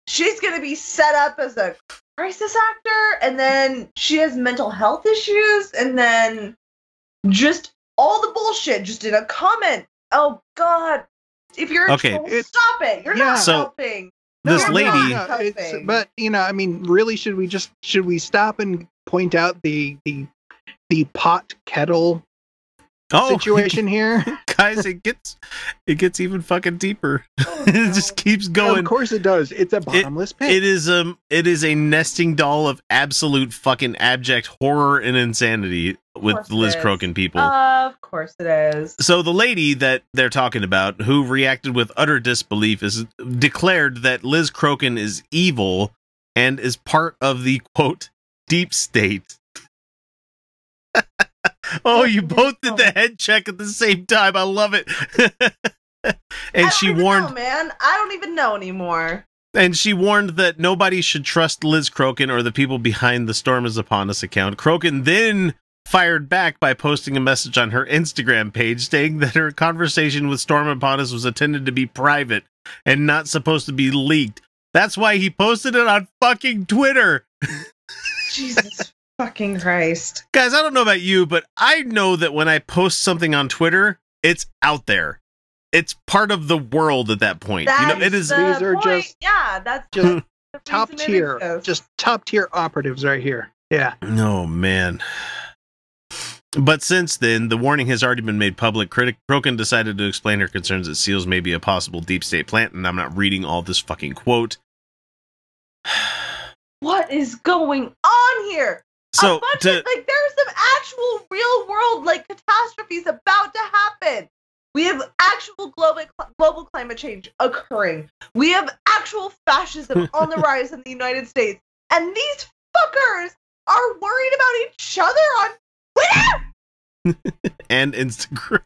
She's going to be set up as a crisis actor, and then she has mental health issues, and then just all the bullshit just in a comment. Oh God! If you're Okay. troll, It's- stop it. You're yeah. not So, helping. This you're lady- no, but you know, I mean, really, should we just should we stop and point out the the the pot kettle Oh, situation here? Guys, it gets it gets even fucking deeper. Oh, it no. just keeps going. of course, it does. It's a bottomless pit. It is um it is a nesting doll of absolute fucking abject horror and insanity with Liz it is. Crokin people. Of course it is. So the lady that they're talking about, who reacted with utter disbelief, is declared that Liz Crokin is evil and is part of the quote deep state. oh, you both did the head check at the same time. I love it. And she warned know, man. I don't even know anymore. and she warned that nobody should trust Liz Crokin or the people behind the Storm is Upon Us account. Crokin then fired back by posting a message on her Instagram page stating that her conversation with Storm Upon Us was intended to be private and not supposed to be leaked. That's why he posted it on fucking Twitter. Jesus fucking Christ. Guys, I don't know about you, but I know that when I post something on Twitter, it's out there. It's part of the world at that point. you know, it That's is the These are point. just- yeah. That's just top tier, just top tier operatives right here. Yeah, Oh man. But since then, the warning has already been made public. Critic Crokin decided to explain her concerns that SEALs may be a possible deep state plant, and I'm not reading all this fucking quote. what is going on here? So to of, like there's some actual real world like catastrophes about to happen. We have actual global global climate change occurring. We have actual fascism on the rise in the United States, and these fuckers are worried about each other on Twitter. and Instagram.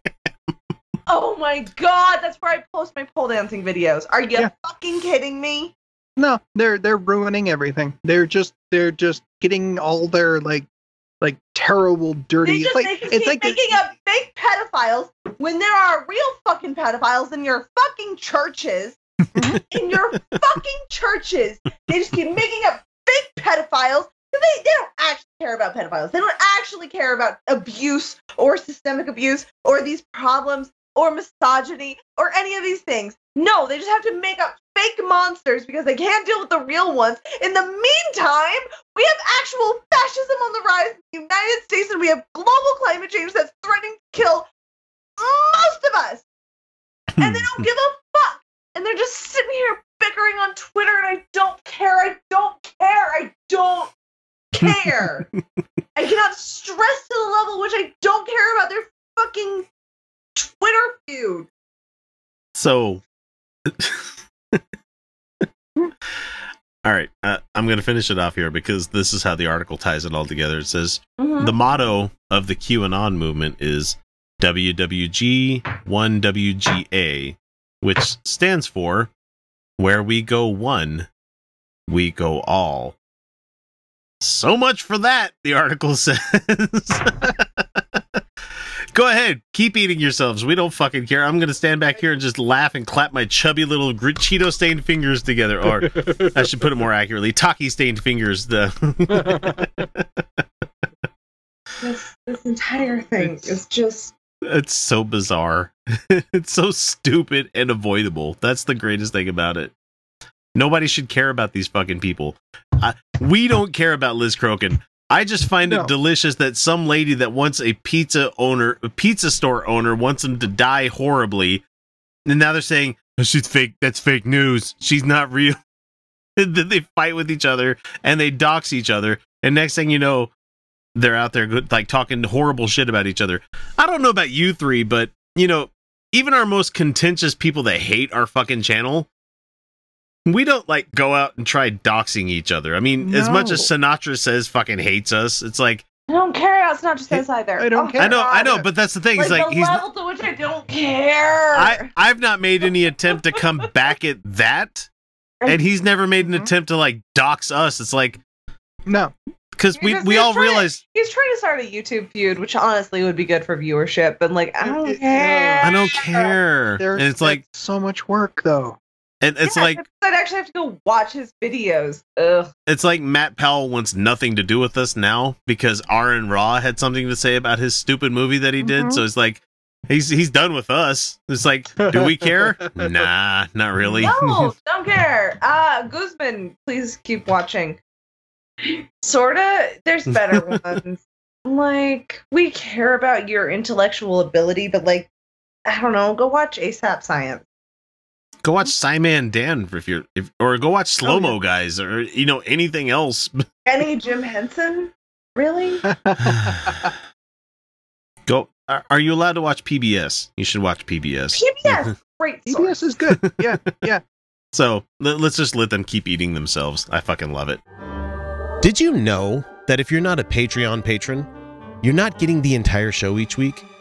Oh my god, that's where I post my pole dancing videos. Are you Yeah. fucking kidding me? No, they're they're ruining everything. They're just they're just getting all their like like terrible, dirty. They just like they it's keep like making up fake pedophiles when there are real fucking pedophiles in your fucking churches in your fucking churches. They just keep making up fake pedophiles. They, they don't actually care about pedophiles. They don't actually care about abuse or systemic abuse or these problems or misogyny or any of these things. No, they just have to make up fake monsters because they can't deal with the real ones. In the meantime, we have actual fascism on the rise in the United States and we have global climate change that's threatening to kill most of us. And they don't give a fuck. And they're just sitting here bickering on Twitter and I don't care. I don't care. I don't care. I cannot stress to the level which I don't care about their fucking Twitter feud. So, all right, uh, I'm going to finish it off here because this is how the article ties it all together. It says Mhm. the motto of the QAnon movement is WWG1WGA, which stands for Where We Go One, We Go All. So much for that, the article says. Go ahead, keep eating yourselves. We don't fucking care. I'm gonna stand back here and just laugh and clap my chubby little Cheeto stained fingers together. Or I should put it more accurately, Taki stained fingers. The This, this entire thing is just it's so bizarre. it's so stupid and avoidable. That's the greatest thing about it. Nobody should care about these fucking people. I, we don't care about Liz Crokin. I just find No. it delicious that some lady that wants a pizza owner, a pizza store owner, wants him to die horribly, and now they're saying oh, she's fake. That's fake news. She's not real. then they fight with each other and they dox each other, and next thing you know, they're out there good, like talking horrible shit about each other. I don't know about you three, but you know, even our most contentious people that hate our fucking channel, we don't like go out and try doxing each other. I mean, as much as Sinatra says fucking hates us, it's like I don't care. It's not just us either. I don't Oh, care. I know, I know, but that's the thing. Like, It's like the he's level to which I don't care. I I've not made any attempt to come back at that, and he's never made an Mhm. attempt to like dox us. It's like No. because we we all trying to- realize he's trying to start a YouTube feud, which honestly would be good for viewership. But like, I don't It- it- care. I don't care, There's and it's like so much work though. And it's Yeah, like I'd actually have to go watch his videos. Ugh. it's like Matt Powell wants nothing to do with us now because Aaron Ra had something to say about his stupid movie that he did. Mhm. So it's like he's he's done with us. It's like, do we care? nah, not really. No, don't care. Uh, Guzman, please keep watching. Sorta. There's better ones. Like we care about your intellectual ability, but like, I don't know. Go watch ASAP Science. Go watch Simon Dan if you're if or go watch Slow Mo Oh, yeah. Guys or you know anything else. Any Jim Henson? Really? go. Are, are you allowed to watch PBS? You should watch PBS. PBS, great source. EBS is good. Yeah, yeah. So let, let's just let them keep eating themselves. I fucking love it. Did you know that if you're not a Patreon patron, you're not getting the entire show each week?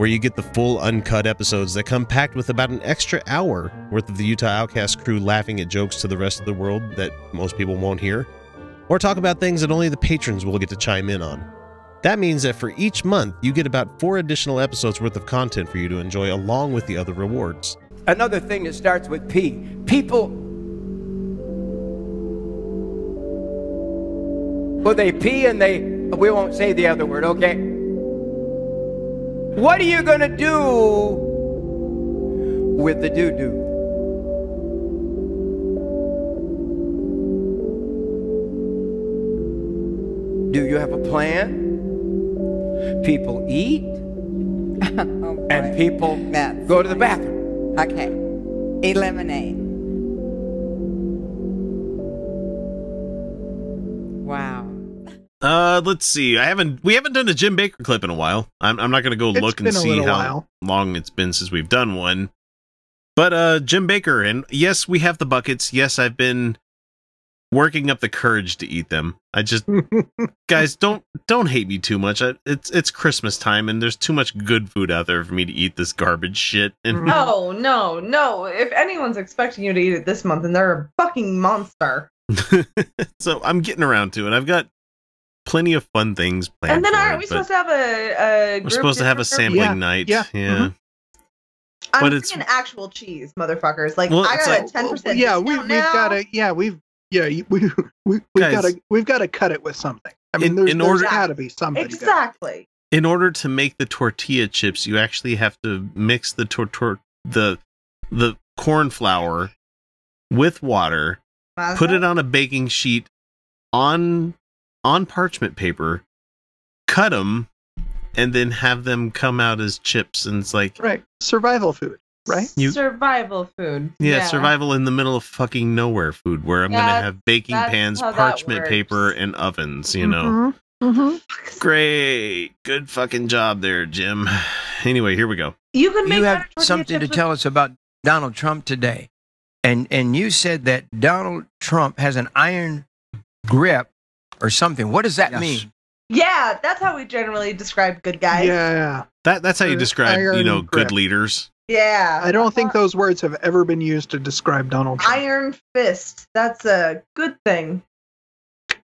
where you get the full uncut episodes that come packed with about an extra hour worth of the Utah Outcast crew laughing at jokes to the rest of the world that most people won't hear, or talk about things that only the patrons will get to chime in on. That means that for each month, you get about four additional episodes worth of content for you to enjoy along with the other rewards. Another thing that starts with P. People. Well, they pee and they. We won't say the other word, okay? What are you going to do with the doo doo? Do you have a plan? People eat and people go to the bathroom. Okay. Eliminate. Wow. Uh, let's see. I haven't we haven't done a Jim Bakker clip in a while. I'm I'm not gonna go It's look and see how while. long it's been since we've done one. But uh, Jim Bakker, and yes, we have the buckets. Yes, I've been working up the courage to eat them. I just guys don't don't hate me too much. I, it's it's Christmas time and there's too much good food out there for me to eat this garbage shit. And No, no, no. If anyone's expecting you to eat it this month, then they're a fucking monster. so I'm getting around to it. I've got plenty of fun things planned. and then for aren't it, we supposed to have a, a We're supposed to have a sampling Yeah, night. yeah, Yeah. mhm. I'm but it's- an actual cheese, motherfuckers. Like Well, I got like- a ten percent. yeah, we, we've got to. Yeah, we've. Yeah, we we we've got to we've got to cut it with something. I mean, In- there's, in there's order- got to be something. to go. exactly. In order to make the tortilla chips, you actually have to mix the tor- tor- the the corn flour with water, put it on a baking sheet on on parchment paper, cut them, and then have them come out as chips. And it's like, Right, survival food. Right. You- survival food. yeah, survival in the middle of fucking nowhere food, where I'm gonna have baking pans, parchment paper, and ovens. You know. Mhm, mhm. Great. Good fucking job there, Jim. Anyway, here we go. You can make you have something to chips tell us about Donald Trump today, and and you said that Donald Trump has an iron grip or something. What does that Yes. mean? Yeah, that's how we generally describe good guys. Yeah, That that's how you describe, you know, grip. good leaders. Yeah. I don't think those words have ever been used to describe Donald Trump. Iron Fist. That's a good thing.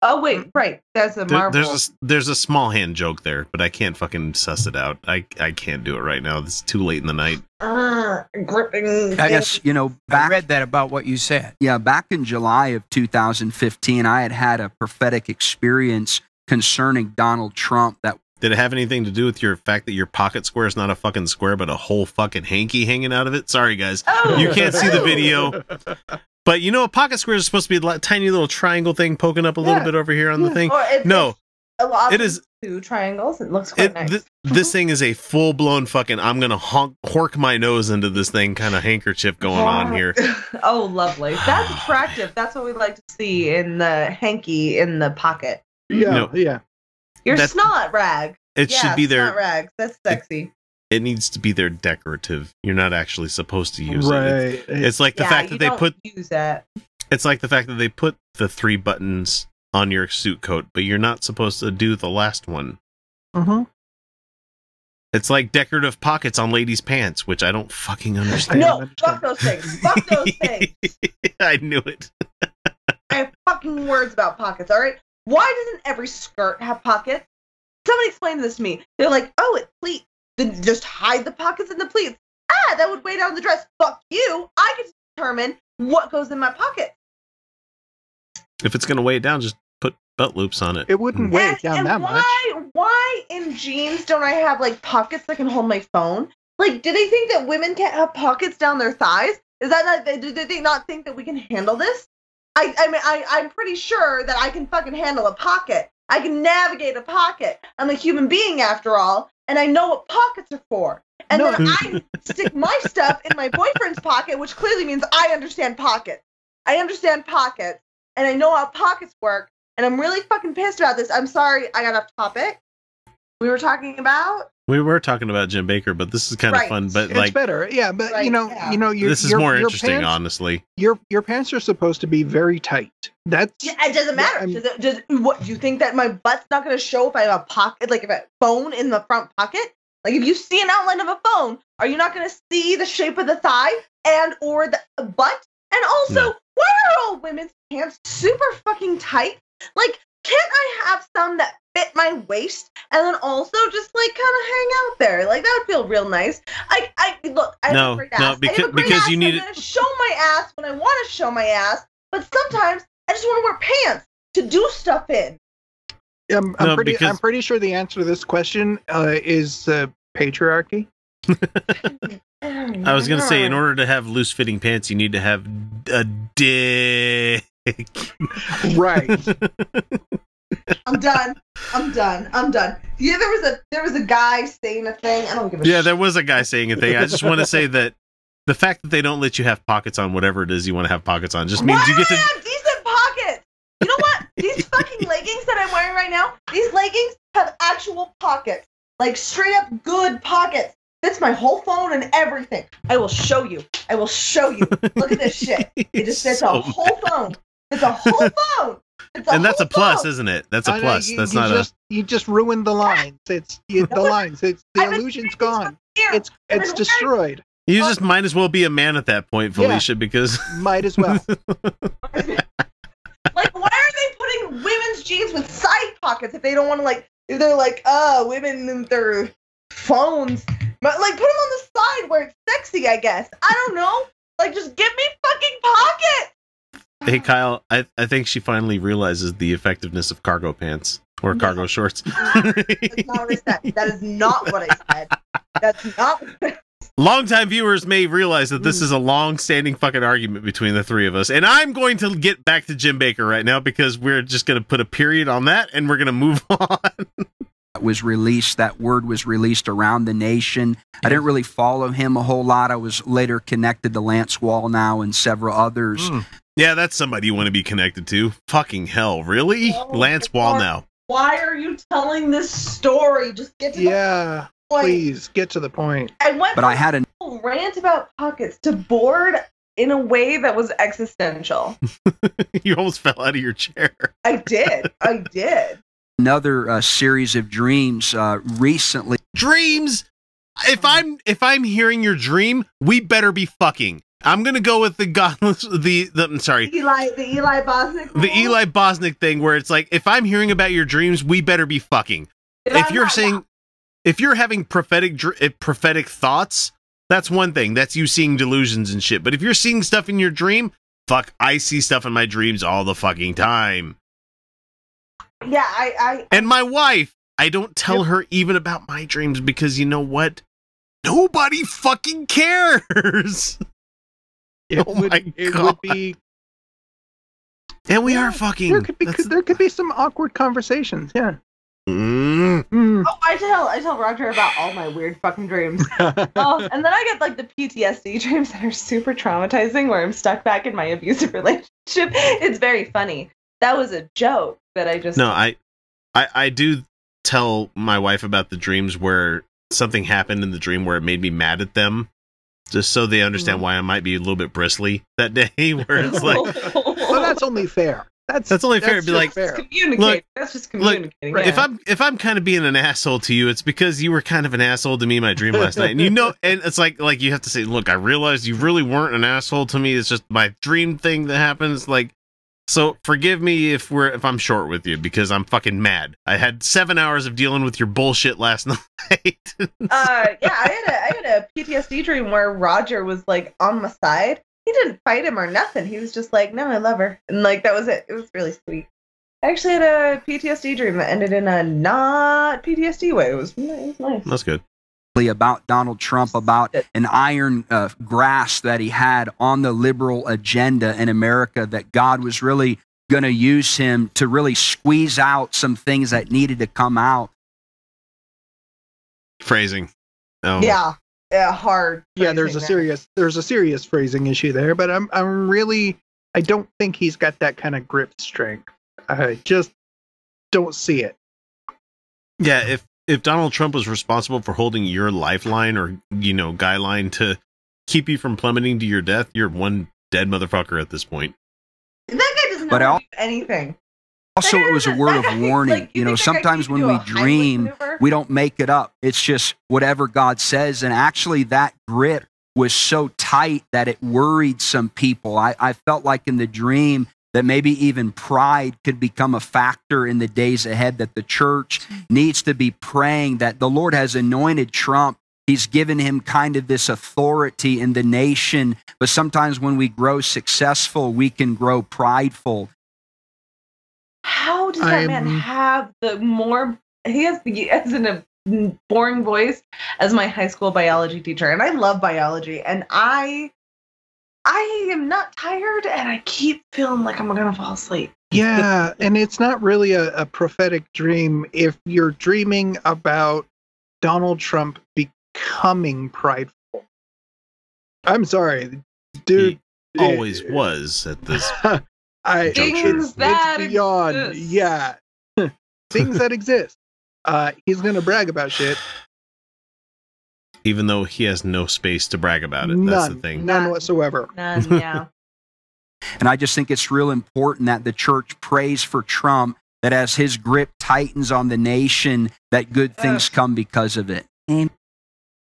Oh wait, right. That's a There- Marvel. there's a s- there's a small hand joke there, but I can't fucking suss it out. I I can't do it right now. It's too late in the night. Uh, gripping. I guess you know, I read that about what you said. yeah, back in July of 2015, I had had a prophetic experience concerning Donald Trump that Did it have anything to do with your fact that your pocket square is not a fucking square, but a whole fucking hanky hanging out of it? Sorry, guys, Oh. you can't see the video. But you know, a pocket square is supposed to be a tiny little triangle thing poking up a little Yeah. bit over here on the thing. Or it's No, a lot. it is- two triangles. It looks quite it, nice. th- this thing is a full blown fucking. I'm gonna honk, hork my nose into this thing kind of handkerchief going on here. oh, lovely. That's attractive. That's what we like to see in the hanky in the pocket. Yeah, No. yeah. Your That's- snot rag. It yeah, should be there. Snot rags. That's sexy. It needs to be there decorative. You're not actually supposed to use it. Right. It's, it's like the yeah, fact that they put use that. it's like the fact that they put the three buttons on your suit coat, but you're not supposed to do the last one. hmm It's like decorative pockets on ladies' pants, which I don't fucking understand. No, understand. fuck those things. Fuck those things. I knew it. I have fucking words about pockets, all right? Why doesn't every skirt have pockets? Somebody explain this to me. They're like, oh, it's pleats. Then just hide the pockets in the pleats. Ah, that would weigh down the dress. Fuck you. I can determine what goes in my pocket. If it's gonna weigh it down, just put belt loops on it. It wouldn't weigh and it down and that much. why, why in jeans don't I have like pockets that can hold my phone? Like, do they think that women can't have pockets down their thighs? Is that not? Do they not think that we can handle this? I, I mean, I, I'm pretty sure that I can fucking handle a pocket. I can navigate a pocket. I'm a human being after all, and I know what pockets are for. And No. then I stick my stuff in my boyfriend's pocket, which clearly means I understand pockets. I understand pockets, and I know how pockets work. And I'm really fucking pissed about this. I'm sorry, I got off topic. We were talking about We were talking about Jim Bakker, but this is kind of fun. But it's like, better, yeah. But Right, you know, yeah. you know, your, this is your, more your interesting, Pants, honestly. your your pants are supposed to be very tight. That's Yeah, it doesn't matter. I'm- does it, does what do you think that my butt's not going to show if I have a pocket, like if a phone in the front pocket? Like if you see an outline of a phone, are you not going to see the shape of the thigh and or the uh, butt? And also, No. why are all women's pants super fucking tight? Like, can't I have some that fit my waist and then also just like kind of hang out there? Like that would feel real nice. I, I look. I have No, a great no, ass. I have because- a great because ass, you need I'm it- gonna show my ass when I want to show my ass. But sometimes I just want to wear pants to do stuff in. I'm, I'm No, pretty. because- I'm pretty sure the answer to this question uh, is uh, patriarchy. I was gonna say, in order to have loose fitting pants, you need to have a dick. Right. I'm done. I'm done. I'm done. Yeah, there was a there was a guy saying a thing. I don't give a yeah, shit. there was a guy saying a thing. I just want to say that the fact that they don't let you have pockets on whatever it is you want to have pockets on just means Why you get to. have decent pockets? You know what? These fucking leggings that I'm wearing right now, these leggings have actual pockets. Like straight up good pockets. Fits my whole phone and everything. I will show you. I will show you. Look at this shit. It just fits So a whole phone. It's a whole phone. It's a and that's a plus, phone. isn't it? That's a I know, plus. you- That's you not just, You just ruined the lines. It's you, the lines. It's the I've illusion's gone. Here. It's I've it's been destroyed. You just might as well be a man at that point, Yeah. Felicia, because Might as well. Like, why are they putting women's jeans with side pockets if they don't want to like? If they're like, oh, women and their phones, but like put them on the side where it's sexy. I guess I don't know. Like, just give me fucking pockets. Hey Kyle, I, I think she finally realizes the effectiveness of cargo pants or cargo shorts. That's not what I said. That is not what I said. That's not. Longtime viewers may realize that this hmm. is a long-standing fucking argument between the three of us, and I'm going to get back to Jim Bakker right now because we're just going to put a period on that, and we're going to move on. that was released. That word was released around the nation. I didn't really follow him a whole lot. I was later connected to Lance Wallnau and several others. Hmm. Yeah, that's somebody you want to be connected to. Fucking hell, really? Lance Wallnau. Why are you telling this story? Just get to the Yeah. Please get to the point. I went But I had a from rant about pockets to board in a way that was existential. you almost fell out of your chair. I did. I did. another uh, series of dreams uh, recently. Dreams. If I'm if I'm hearing your dream, we better be fucking. I'm gonna go with the godless the the I'm sorry Eli, the Eli Bosnick. the rule. Eli Bosnick thing where it's like if I'm hearing about your dreams, we better be fucking. If you're not- saying if you're having prophetic dr- eh, prophetic thoughts, that's one thing. That's you seeing delusions and shit. But if you're seeing stuff in your dream, fuck, I see stuff in my dreams all the fucking time. Yeah, I, I And my wife, I don't tell her even about my dreams because you know what? Nobody fucking cares. It Oh would, my it God. would be And we are fucking. there could be That's- there could be some awkward conversations. Yeah. Mm. Mm. oh, I tell I tell Roger about all my weird fucking dreams. oh, and then I get like the PTSD dreams that are super traumatizing, where I'm stuck back in my abusive relationship. It's very funny. That was a joke that I just No, I, I, I do tell my wife about the dreams where something happened in the dream where it made me mad at them, just so they understand mm. why I might be a little bit bristly that day. Where it's like, well, that's only fair. That's That's only fair. Be just like, fair. communicate. Look, That's just look, communicating. if. I'm if I'm kind of being an asshole to you, it's because you were kind of an asshole to me in my dream last night, and you know, and it's like like you have to say, look, I realized you really weren't an asshole to me. It's just my dream thing that happens. Like, so forgive me if we're if I'm short with you because I'm fucking mad. I had seven hours of dealing with your bullshit last night. uh, yeah, I had a I had a PTSD dream where Roger was like on my side. He didn't fight him or nothing. He was just like, "No, I love her," and like that was it. It was really sweet. I actually had a PTSD dream that ended in a not PTSD way. It was, it was nice. That's good. About Donald Trump, about an iron uh, grasp that he had on the liberal agenda in America, that God was really going to use him to really squeeze out some things that needed to come out. Phrasing. Oh. Yeah, yeah, hard. yeah, there's a phrasing there. serious there's a serious phrasing issue there, but I'm I'm really I don't think he's got that kind of grip strength. I just don't see it. Yeah, if if Donald Trump was responsible for holding your lifeline or you know guideline to keep you from plummeting to your death, you're one dead motherfucker at this point. That guy doesn't know But how I'll- anything. Also, it was a word of warning. You know, sometimes when we dream, we don't make it up. It's just whatever God says. And actually, that grip was so tight that it worried some people. I, I felt like in the dream that maybe even pride could become a factor in the days ahead, that the church needs to be praying that the Lord has anointed Trump. He's given him kind of this authority in the nation. But sometimes when we grow successful, we can grow prideful. How does that man I'm- have the more? He has the as in a boring voice as my high school biology teacher, and I love biology, and I, I am not tired, and I keep feeling like I'm gonna fall asleep. Yeah, and it's not really a, a prophetic dream if you're dreaming about Donald Trump becoming prideful. I'm sorry, dude. He always was at this. I Things it's, that it's beyond. exist. Yeah, things that exist. Uh, he's gonna brag about shit. Even though he has no space to brag about it. None, That's the thing. none whatsoever. None, yeah. And I just think it's real important that the church prays for Trump, that as his grip tightens on the nation, that good things come because of it.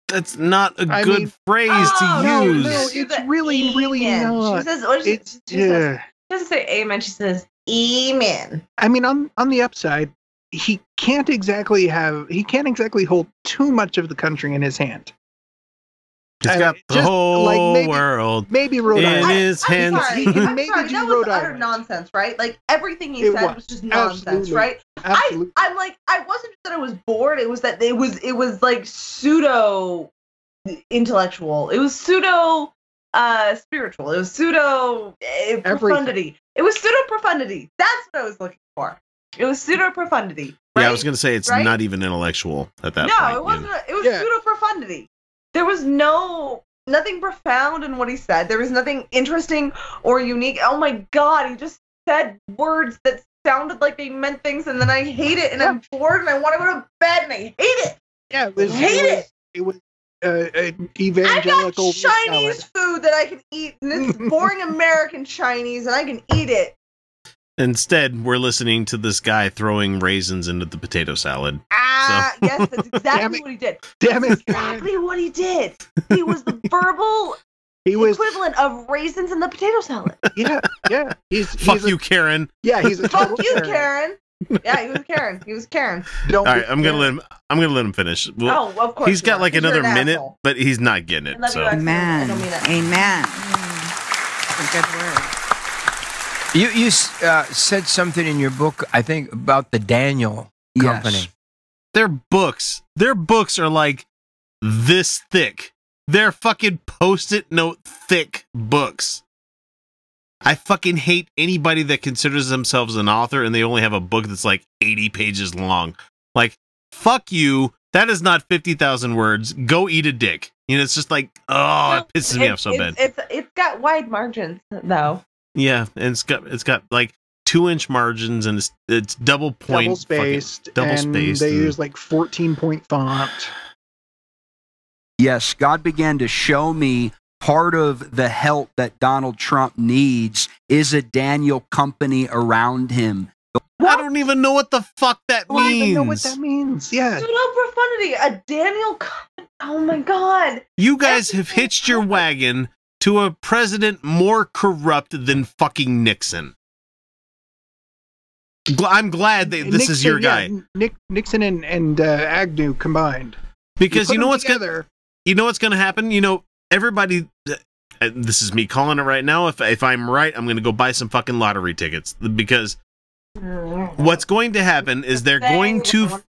That's not a I good mean- phrase Oh, to no, use. no, it's really, really Amen. not. She says, what does she, It's she says, yeah. she doesn't say amen. She says amen. I mean, on on the upside, he can't exactly have he can't exactly hold too much of the country in his hand. He's I- got the just, whole like, maybe- world Maybe Rhode in Island. his I'm hands. sorry. He can I'm maybe sorry. do That Rhode was utter Island. nonsense, right? Like everything he It said was. was, just nonsense, Absolutely. right? Absolutely. I, I'm like, I wasn't that I was bored. It was that it was, it was like pseudo intellectual. It was pseudo uh spiritual. It was pseudo uh, Everything. profundity. It was pseudo profundity. That's what I was looking for. It was pseudo profundity. Yeah, I was going to say it's Right? not even intellectual at that no, point. No, it wasn't. know. a- It was Yeah. pseudo profundity. There was no nothing profound in what he said. There was nothing interesting or unique. Oh my god, he just said words that sounded like they meant things, and then I hate it, and I'm bored, and I want to go to bed, and I hate it. Yeah, it was, Hate it. it. Was, it was uh, an I got evangelical Chinese salad. food that I can eat, and it's boring American Chinese, and I can eat it. Instead, we're listening to this guy throwing raisins into the potato salad. Ah, yes, that's exactly what he did. Damn it! Exactly what he did. He was the verbal He was equivalent of raisins in the potato salad. yeah, yeah. He's, Fuck he's a, you, Karen. yeah, he's a Fuck total you, Karen. Karen. Yeah, he was Karen. He was Karen. Don't All be right, I'm gonna Karen. let him. I'm gonna let him finish. Well, oh, of course. he's you got are, like 'cause another an minute, asshole. but he's not getting I it. love you, So Axel. I Amen. don't mean it. Amen. That's a good word. You you uh, said something in your book, I think, about the Daniel company. Yes. Company. their books, their books are like this thick. They're fucking post-it note thick books. I fucking hate anybody that considers themselves an author and they only have a book that's like 80 pages long. Like, fuck you. That is not 50,000 words. Go eat a dick. You know, it's just like, oh, it pisses me off so it's, bad. It's it's got wide margins though. Yeah, and it's got it's got like two inch margins and it's it's double point, double spaced, double and spaced. they and- use like 14 point font. Yes, God began to show me part of the help that Donald Trump needs is a Daniel company around him. I don't even know what the fuck that means. I don't even know what that means. Yeah, Pseudo oh, profundity. A Daniel. Co- Oh my god. You guys have hitched your wagon to a president more corrupt than fucking Nixon. I'm glad that this is Nixon, your yeah, guy Nick, Nixon and, and uh, Agnew combined. because put you know what's gonna together. you know what's gonna happen. You know everybody. uh, This is me calling it right now. If if I'm right, I'm gonna go buy some fucking lottery tickets because what's going to happen is they're going to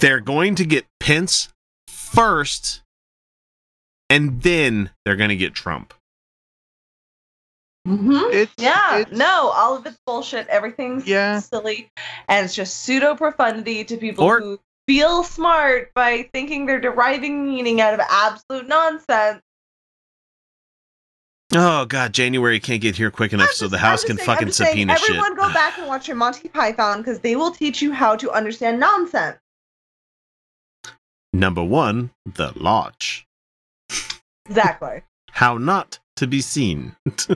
they're going to get Pence first, and then they're going to get Trump. Mm-hmm. It's, Yeah, it's- no, all of it's bullshit. Everything's Yeah. silly, and it's just pseudo profundity to people Or- who feel smart by thinking they're deriving meaning out of absolute nonsense. Oh God, January can't get here quick enough, so the House can saying- fucking just saying, subpoena shit. Everyone go back and watch your Monty Python because they will teach you how to understand nonsense. Number one, the Larch. Exactly. How not to be seen.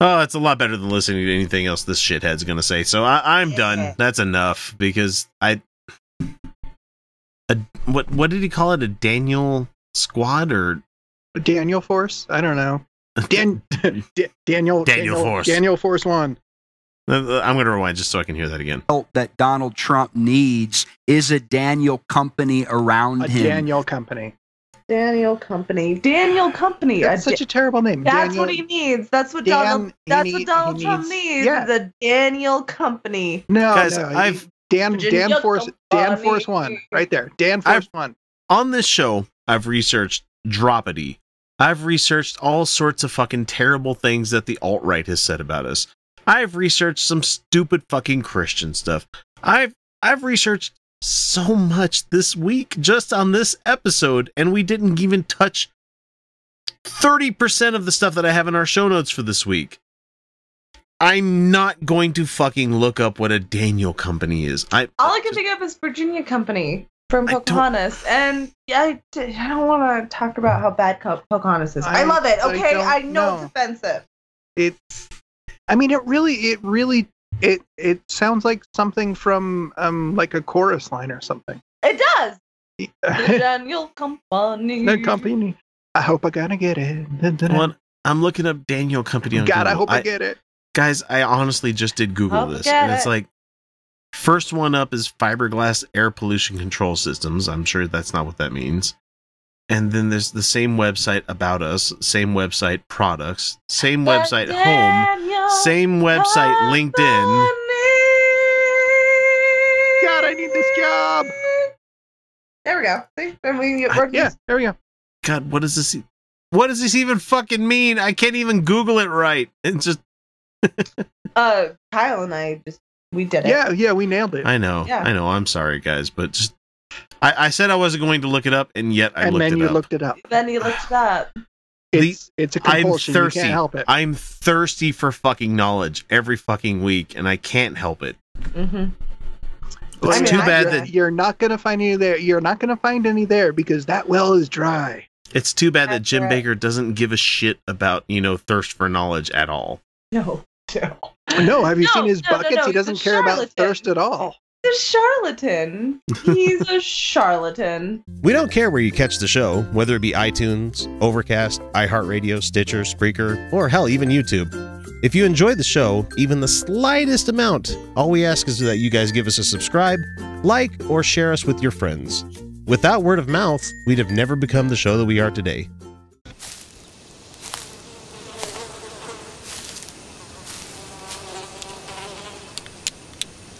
oh, it's a lot better than listening to anything else this shithead's gonna say. So I, I'm done. That's enough because I. A, what what did he call it? A Daniel squad or Daniel Force? I don't know. Dan, Da- Daniel, Daniel Force. Daniel Force One. Uh, I'm gonna rewind just so I can hear that again. Help that Donald Trump needs is a Daniel company around A him. Daniel Company. Daniel Company. Daniel Company. That's such a terrible name. That's Daniel, what he needs. That's what Dan- Donald. That's need- what Donald Trump needs- needs. yeah. Is a Daniel Company. No, Guys, no. I've- Dan Virginia Dan Force Dan Company. Force One right there. Dan Force I've- One. on this show, I've researched Dropity. I've researched all sorts of fucking terrible things that the alt right has said about us. I've researched some stupid fucking Christian stuff. I've I've researched so much this week just on this episode, and we didn't even touch 30% of the stuff that I have in our show notes for this week. I'm not going to fucking look up what a Daniel company is. I All I can think of is Virginia Company. from Pocahontas, and I, d- I don't want to talk about how bad Co- Pocahontas is. I, I- love it. Okay, don't I, know it's offensive. It's. I mean, it really, it really, it it sounds like something from um like a chorus line or something. It does. Daniel Company. the company. I hope I gotta get it. What? I'm looking up Daniel Company on God, I hope I, get it. Guys, I honestly just did Google Hope this, and it's it. like first one up is fiberglass air pollution control systems. I'm sure that's not what that means. And then there's the same website about us, same website products, same website home, same website LinkedIn. God, I need this job. There we go. See, I mean, it I- Yeah, there we go. God, what does this? e- What does this even fucking mean? I can't even Google it right. It's just Uh, Kyle and I just we did it. Yeah, yeah, we nailed it. I know, Yeah. I know. I'm sorry, guys, but just I, I said I wasn't going to look it up, and yet I and looked then you looked it up. Then he looked it up. It's it's a I'm compulsion. thirsty. You can't help it. I'm thirsty for fucking knowledge every fucking week, and I can't help it. Mm-hmm. It's I mean, too I- bad you're, that you're not gonna find any there. You're not gonna find any there because that well is dry. it's too bad that Jim right. Bakker doesn't give a shit about you know thirst for knowledge at all. No, no. No, have you No, seen his no, no, buckets? no, he doesn't a care about thirst at all. A charlatan. He's a charlatan. We don't care where you catch the show, whether it be iTunes, Overcast, iHeartRadio, Stitcher, Spreaker, or hell, even YouTube. If you enjoy the show, even the slightest amount, all we ask is that you guys give us a subscribe, like, or share us with your friends. Without word of mouth, we'd have never become the show that we are today.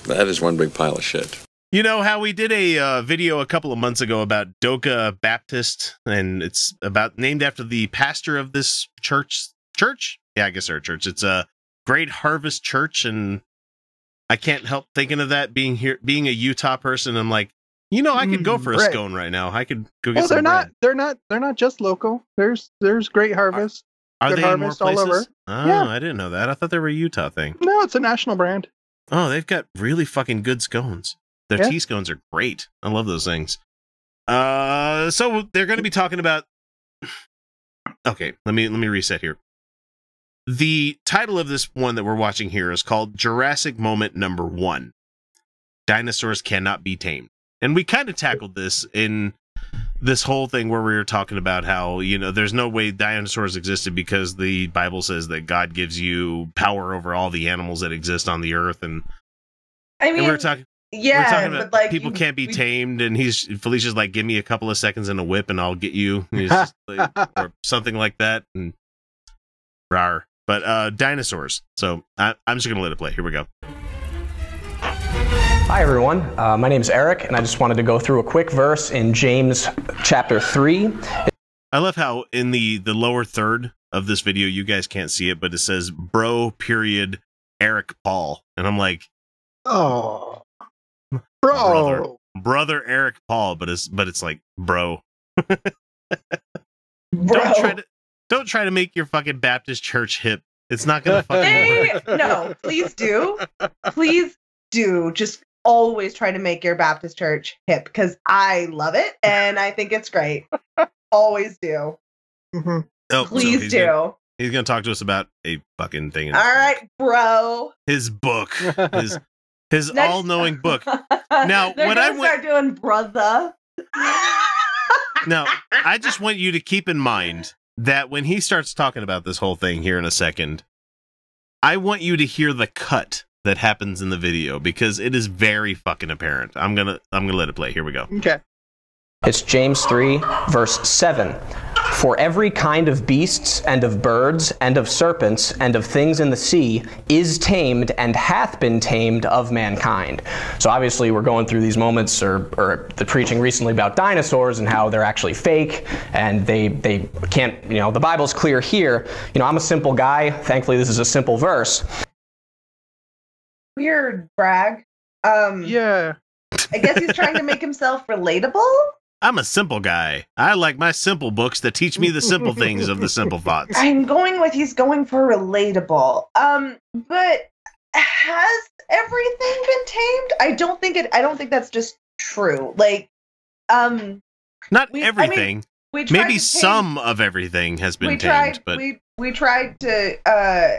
That is one big pile of shit. You know how we did a uh, video a couple of months ago about Doka Baptist, and it's about named after the pastor of this church. Church? Yeah, I guess they're church. It's a Great Harvest Church, and I can't help thinking of that being here, being a Utah person. I'm like, you know, I could go Mm, for a right. scone right now. I could go get Well, some they're not. bread. They're not. They're not just local. There's there's great harvest. Are good they in more harvest all places? over. Oh, Yeah. I didn't know that. I thought they were a Utah thing. No, it's a national brand. Oh, they've got really fucking good scones. Their Yeah. tea scones are great. I love those things. Uh, so they're going to be talking about. Okay, let me let me reset here. The title of this one that we're watching here is called Jurassic Moment Number One. Dinosaurs cannot be tamed, and we kind of tackled this in this whole thing where we were talking about how you know there's no way dinosaurs existed because the Bible says that God gives you power over all the animals that exist on the earth, and I mean, and we were talking. yeah, we're talking but about like people you- can't be we- tamed, and he's Felicia's like, "Give me a couple of seconds and a whip, and I'll get you," like- or something like that, and rar. But uh, dinosaurs. So I, I'm just gonna let it play. Here we go. Hi, everyone. Uh, my name is Eric, and I just wanted to go through a quick verse in James chapter 3. I love how in the the lower third of this video, you guys can't see it, but it says "Bro." Period. Eric Paul, and I'm like, Oh, brother, bro. brother Eric Paul, but it's but it's like bro. Bro. Don't try to don't try to make your fucking Baptist church hip. It's not gonna fucking They, work. no, please do. Please do. Just always try to make your Baptist church hip because I love it and I think it's great. always do. Mm-hmm. Oh, so Please he's do. Gonna, he's gonna talk to us about a fucking thing. in All right, bro. His book. His his Next- all knowing book. Now, They're when I gonna went- start doing brother. Now, I just want you to keep in mind that when he starts talking about this whole thing here in a second, I want you to hear the cut that happens in the video because it is very fucking apparent. I'm gonna I'm gonna let it play. Here we go. Okay. It's James 3, verse 7. For every kind of beasts and of birds and of serpents and of things in the sea is tamed and hath been tamed of mankind. So obviously we're going through these moments or, or the preaching recently about dinosaurs and how they're actually fake and they they can't you know the Bible's clear here. You know I'm a simple guy. Thankfully this is a simple verse. Weird brag. Um Yeah. I guess he's trying to make himself relatable. I'm a simple guy. I like my simple books that teach me the simple things of the simple thoughts. I'm going with he's going for relatable. Um, but has everything been tamed? I don't think it. I don't think that's just true. Like um, Not We- I mean, everything. we tried Maybe tame- some of everything has been we tamed. tried Maybe to tame- some of everything has been we tamed, tried but we we tried to uh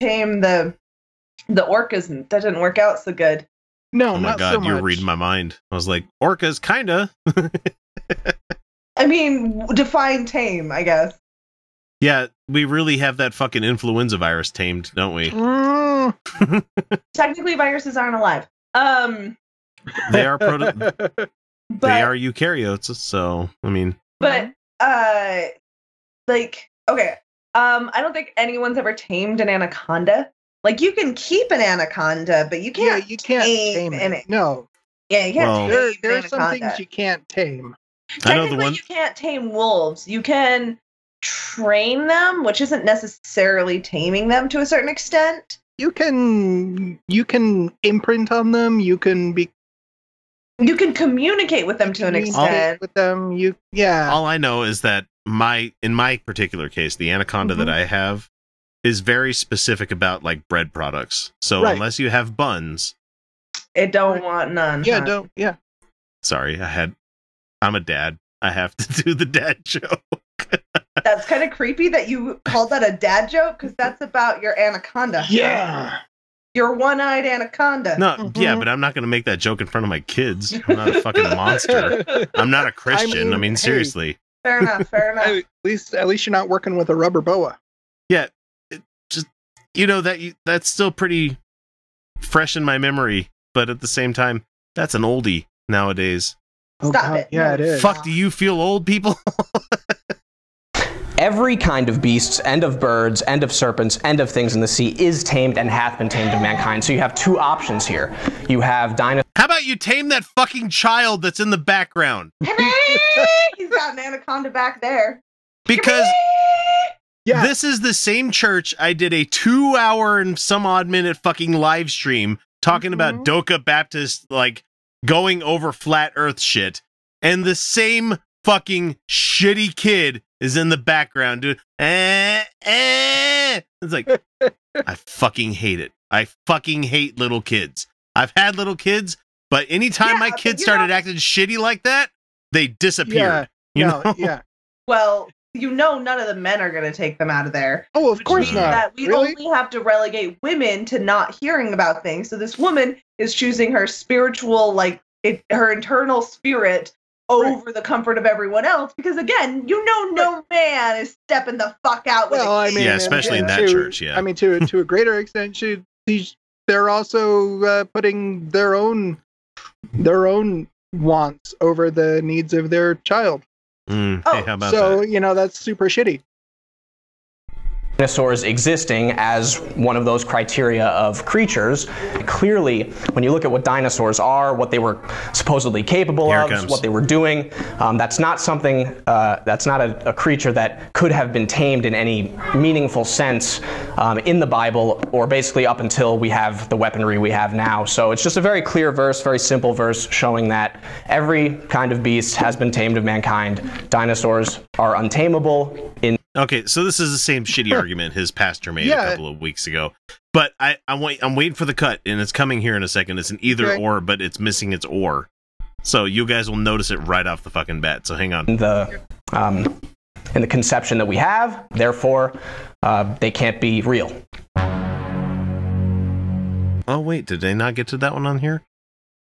tame the the orcas and that didn't work out so good. No, oh my not god, so you're much. reading my mind. I was like, orcas, kinda. I mean, define tame, I guess. yeah, we really have that fucking influenza virus tamed, don't we? Mm, Technically, viruses aren't alive. Um, They are proto- but they are eukaryotes, so I mean, but uh, like okay, um, I don't think anyone's ever tamed an anaconda. Like you can keep an anaconda, but you can't. you can't tame tame an- it. No, Yeah, you can't Well- tame there, there are some things you can't tame. I know the Technically, one. you can't tame wolves. You can train them, which isn't necessarily taming them to a certain extent. You can you can imprint on them. You can be You can communicate with them to an communicate extent. with them. You yeah. All I know is that my in my particular case, the anaconda that Mhm. I have is very specific about like bread products. So Right. unless you have buns, It don't want none. yeah, huh? don't yeah. sorry, I had. I'm a dad. I have to do the dad joke. That's kind of creepy that you called that a dad joke because that's about your anaconda. Yeah. Your one-eyed anaconda. No, Mm-hmm. yeah, but I'm not going to make that joke in front of my kids. I'm not a fucking monster. I'm not a Christian. I mean, mean, hey. seriously. Fair enough. Fair enough. At least at least you're not working with a rubber boa. Yeah, it just you know that that's still pretty fresh in my memory, but at the same time, that's an oldie nowadays. Oh, Stop God, it. Yeah, it is. Fuck, do you feel old, people? Every kind of beasts and of birds and of serpents and of things in the sea is tamed and hath been tamed of mankind. So you have two options here. You have dinosaurs. How about you tame that fucking child that's in the background? He's got an anaconda back there. Because Yeah. this is the same church I did a two hour and some odd minute fucking live stream talking about Doka Baptist like going over flat earth shit. And the same fucking shitty kid is in the background dude. Eh, eh. It's like I fucking hate it. I fucking hate little kids. I've had little kids, but anytime Yeah, my kids started know- acting shitty like that, they disappeared. Yeah. you no, know? yeah. Well, you know, none of the men are going to take them out of there. Oh, of course means not. That we really? only have to relegate women to not hearing about things. So this woman is choosing her spiritual, like it, her internal spirit over the comfort of everyone else. Because again, you know, no man is stepping the fuck out. With Well, a I kid. mean, Yeah, and- especially in that to- church, yeah. I mean, to to a greater extent, she, she's, they're also uh, putting their own their own wants over the needs of their child. Mm, Oh, hey, how about so that? you know that's super shitty. Dinosaurs existing as one of those criteria of creatures. Clearly, when you look at what dinosaurs are, what they were supposedly capable Here of, what they were doing, um, that's not something, uh, that's not a, a creature that could have been tamed in any meaningful sense um, in the Bible, or basically up until we have the weaponry we have now. So it's just a very clear verse, very simple verse, showing that every kind of beast has been tamed of mankind. Dinosaurs are untamable in Okay, so this is the same shitty argument his pastor made Yeah. a couple of weeks ago. But I, I wait, I'm waiting for the cut, and it's coming here in a second. It's an either Okay. or, but it's missing its or. So you guys will notice it right off the fucking bat. So hang on. the um, in the conception that we have. Therefore, uh, they can't be real. Oh wait, did they not get to that one on here?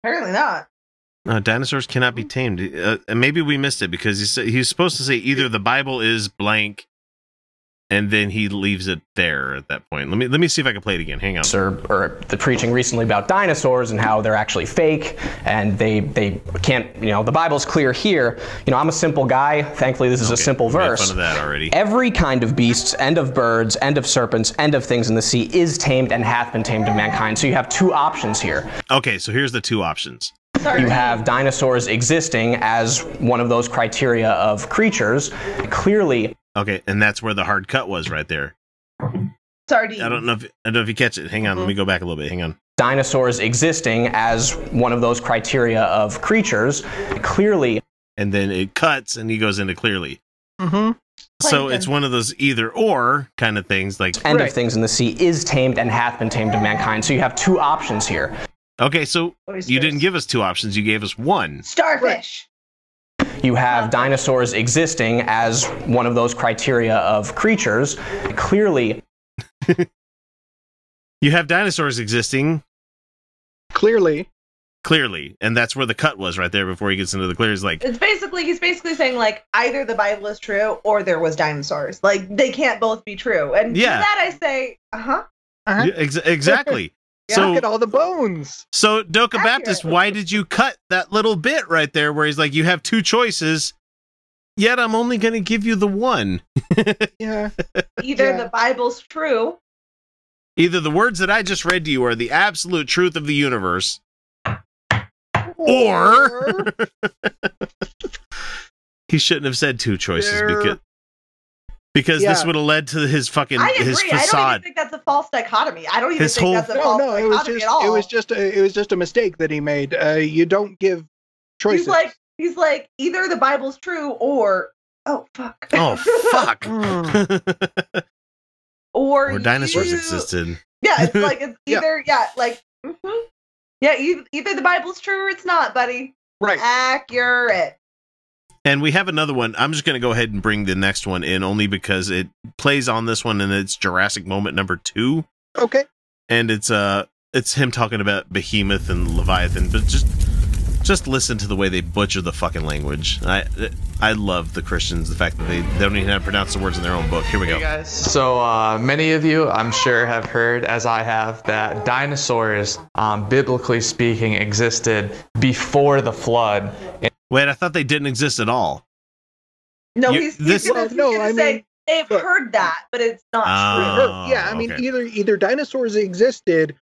Apparently not. Uh, dinosaurs cannot be tamed. Uh, and maybe we missed it because he said he's supposed to say either the Bible is blank, and then he leaves it there at that point. Let me let me see if I can play it again. Hang on. Or, or the preaching recently about dinosaurs and how they're actually fake and they they can't. You know, the Bible's clear here. You know, I'm a simple guy. Thankfully, this is a simple We made verse. fun of that already. Every kind of beasts and of birds and of serpents and of things in the sea is tamed and hath been tamed of mankind. So you have two options here. Okay, so here's the two options. You have dinosaurs existing as one of those criteria of creatures. Clearly, Okay, and that's where the hard cut was right there. Sardine. I don't know if I don't know if you catch it. Hang on, let me go back a little bit. Hang on. dinosaurs existing as one of those criteria of creatures. Clearly, And then it cuts, and he goes into clearly. Mm-hmm. So it's one of those either or kind of things. Like end Right. of things in the sea is tamed and hath been tamed of mankind. So you have two options here. okay, so Oysters. you didn't give us two options. You gave us one. Starfish. You have dinosaurs existing as one of those criteria of creatures. Clearly, You have dinosaurs existing Clearly. clearly, and that's where the cut was right there before he gets into the clear. He's like, It's basically he's basically saying like either the Bible is true or there was dinosaurs. Like they can't both be true. And Yeah. to that I say, uh huh. Uh-huh. Yeah, ex- exactly. Look So, at all the bones. so Doka Baptist, why did you cut that little bit right there where he's like, you have two choices, yet I'm only going to give you the one. Yeah. Either Yeah. the Bible's true Either the words that I just read to you are the absolute truth of the universe, or he shouldn't have said two choices There- because because this would have led to his fucking I agree. his I don't even think that's a false dichotomy. I don't even His think whole- that's a No, false no, it was dichotomy just at all. it was just a it was just a mistake that he made. Uh, you don't give choices. He's like he's like either the Bible's true or oh fuck. Oh fuck! or or dinosaurs you- existed. Yeah, it's like it's either yeah, like mhm. yeah, e- either the Bible's true or it's not, buddy. right. Accurate. And we have another one. I'm just going to go ahead and bring the next one in only because it plays on this one and it's Jurassic moment number 2 Okay. and it's uh it's him talking about Behemoth and Leviathan, but just just listen to the way they butcher the fucking language. I I love the Christians, the fact that they, they don't even have to pronounce the words in their own book. Here we go. Hey guys. So uh, many of you, I'm sure, have heard, as I have, that dinosaurs, um, biblically speaking, existed before the flood. Wait, I thought they didn't exist at all. No, You- he's, he's this- gonna, Well, he's no, gonna I say mean- they've but- heard that, but it's not true. Oh, Or- yeah, I mean okay. either either dinosaurs existed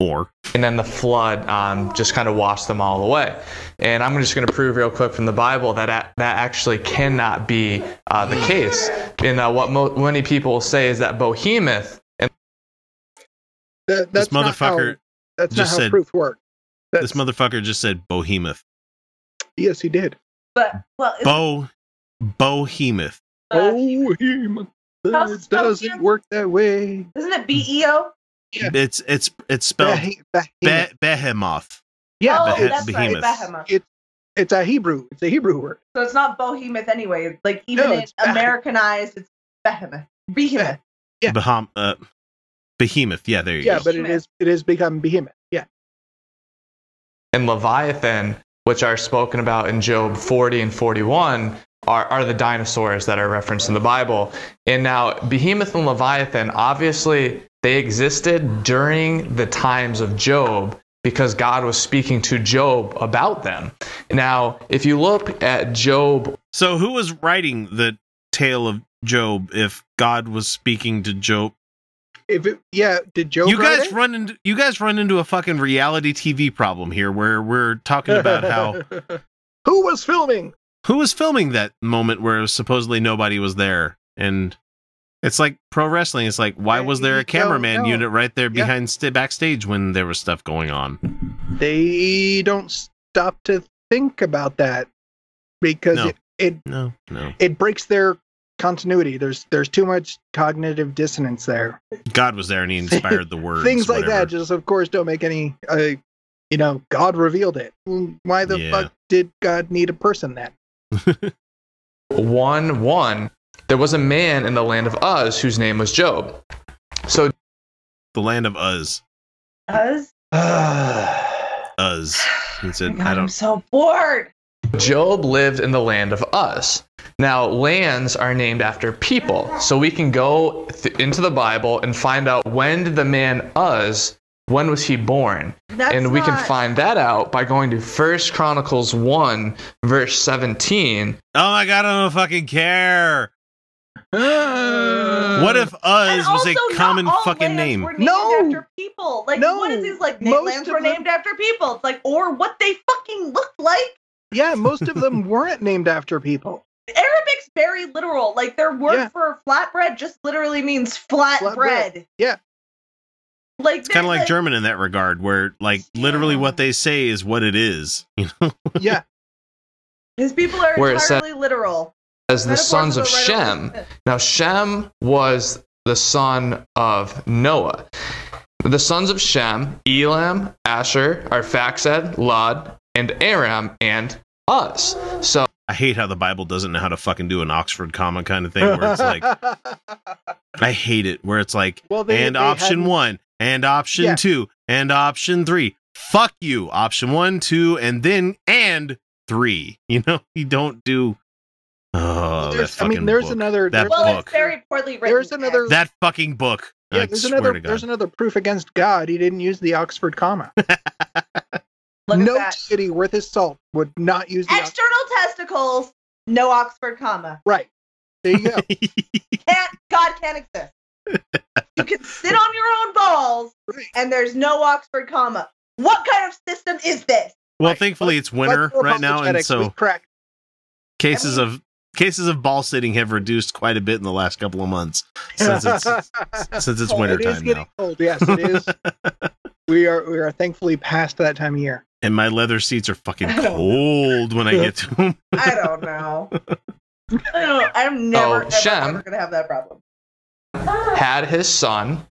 Or and then the flood um, just kind of washed them all away. And I'm just going to prove real quick from the Bible that a- that actually cannot be uh, the case. And uh, what mo- many people say is that Behemoth and that, this that's not how, motherfucker that's not just how said- proof works. This motherfucker just said Bohemoth. Yes, he did. But well, Bo Bohemoth. uh, Oh, It it doesn't work that way. isn't it B E O? Yeah. It's it's it's spelled Behe- Be- behemoth. Behemoth. yeah, oh, but that's behemoth. right, behemoth. it's it's a Hebrew. It's a Hebrew word. So it's not behemoth anyway. Like even No, it's. Americanized, it's behemoth. Behemoth. Yeah. Beham- uh, Behemoth. Yeah, there you Yeah, go. but it is it is become behemoth. Yeah. And Leviathan, which are spoken about in Job 40 and 41, are, are the dinosaurs that are referenced in the Bible. And now, Behemoth and Leviathan, obviously, they existed during the times of Job because God was speaking to Job about them. Now, if you look at Job So who was writing the tale of Job if God was speaking to Job? If it, yeah, did Job? you guys it? run into you guys run into a fucking reality TV problem here where we're talking about how who was filming? who was filming that moment where supposedly nobody was there and it's like pro wrestling it's like why was there a cameraman unit right there Yeah. behind st- backstage when there was stuff going on They don't stop to think about that because No. it, it no no it breaks their continuity. There's there's too much cognitive dissonance there. god was there and he inspired the words Things like whatever. that just of course don't make any. Uh, you know, God revealed it. Why the Yeah. fuck did God need a person then? 1 1, there was a man in the land of Uz whose name was Job. So the land of Uz Us? Uz he said God, i I'm so bored. Job lived in the land of Uz. Now, lands are named after people. So we can go th- into the Bible and find out when did the man Uz, when was he born? That's and we can find that out by going to First Chronicles 1, verse 17. oh my god i don't fucking care what if And Uz was also, a not common all fucking name Were named No. after people. Like No. what is this? Like na- Most lands of were them- named after people. It's like or what they fucking looked like. Yeah, most of them weren't named after people. Arabic's very literal. Like their word Yeah. for flatbread just literally means flat, Flat bread. bread. Yeah. Like it's kind of like German in that regard, where like literally what they say is what it is. You know, Yeah. His people are Where it said- entirely literal. As the sons of right Shem. over- Now, Shem was the son of Noah. The sons of Shem, Elam, Asher, Arphaxad, Lod, and Aram and Uz. So I hate how the Bible doesn't know how to fucking do an Oxford comma kind of thing where it's like I hate it where it's like Well, they- and they option hadn't- 1 and option Yeah. 2 and option 3. Fuck you. Option 1, 2 and then and 3. You know, you don't do Oh, that There's- I mean, there's book. another- that there's- Well, book. it's very poorly written. There's another. that fucking book. yeah, I there's another. There's another proof against God. He didn't use the Oxford comma. Look no that. city worth his salt would not use the. Ox- External testicles, no Oxford comma. right. There you go. Can't God can't exist. You can sit on your own balls, and there's no Oxford comma. What kind of system is this? Well, thankfully it's winter Let's right now and apologetics. We so cracked. cases of cases of ball sitting have reduced quite a bit in the last couple of months since it's since it's winter It is time getting now. cold. Yes, it is. we are we are thankfully past that time of year. And my leather seats are fucking I don't cold when I get to them. I don't know. I don't, I'm never, Oh, ever, Shem. ever gonna have that problem. had his son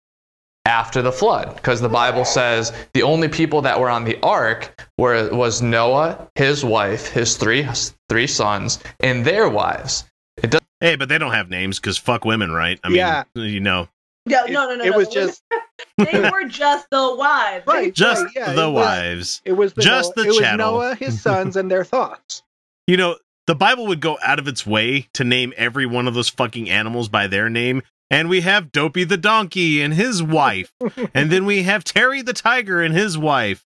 after the flood because the bible says the only people that were on the ark were was noah his wife his three three sons and their wives it does Hey, but they don't have names because fuck women, right? I mean, Yeah. you know, Yeah, no, no, no. it no, was the just- they were just the wives. Right. just right, yeah, the it was- wives. It was the Just Noah, the it was. Noah, his sons, and their thoughts. You know, the Bible would go out of its way to name every one of those fucking animals by their name. And we have Dopey the donkey and his wife. and then we have Terry the tiger and his wife.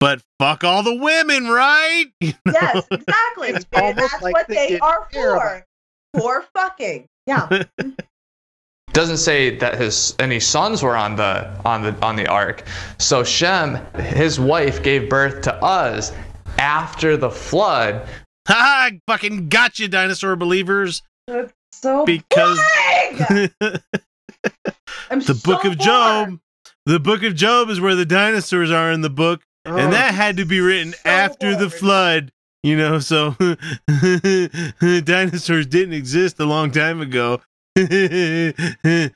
But fuck all the women, right? Yes, exactly. It's They- almost that's like what they they are for. For fucking. Yeah. Doesn't say that his any sons were on the on the on the ark so shem his wife gave birth to Uz after the flood Ha! Fucking gotcha, dinosaur believers. That's so Because boring! I'm the book so of Job. The book of Job is where the dinosaurs are in the book, Oh, and that had to be written so after the flood. You know, so dinosaurs didn't exist a long time ago.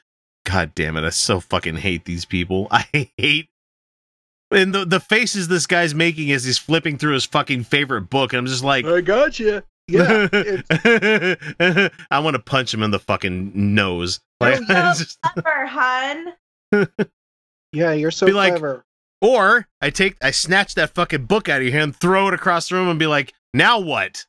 God damn it! I so fucking hate these people. I hate. And the, the faces this guy's making as he's flipping through his fucking favorite book, and I'm just like, I got you. Yeah, I want to punch him in the fucking nose. Like, You're it's just- clever, hun. yeah, you're so Be like- clever. Or I take I snatch that fucking book out of your hand, throw it across the room, and be like, now what?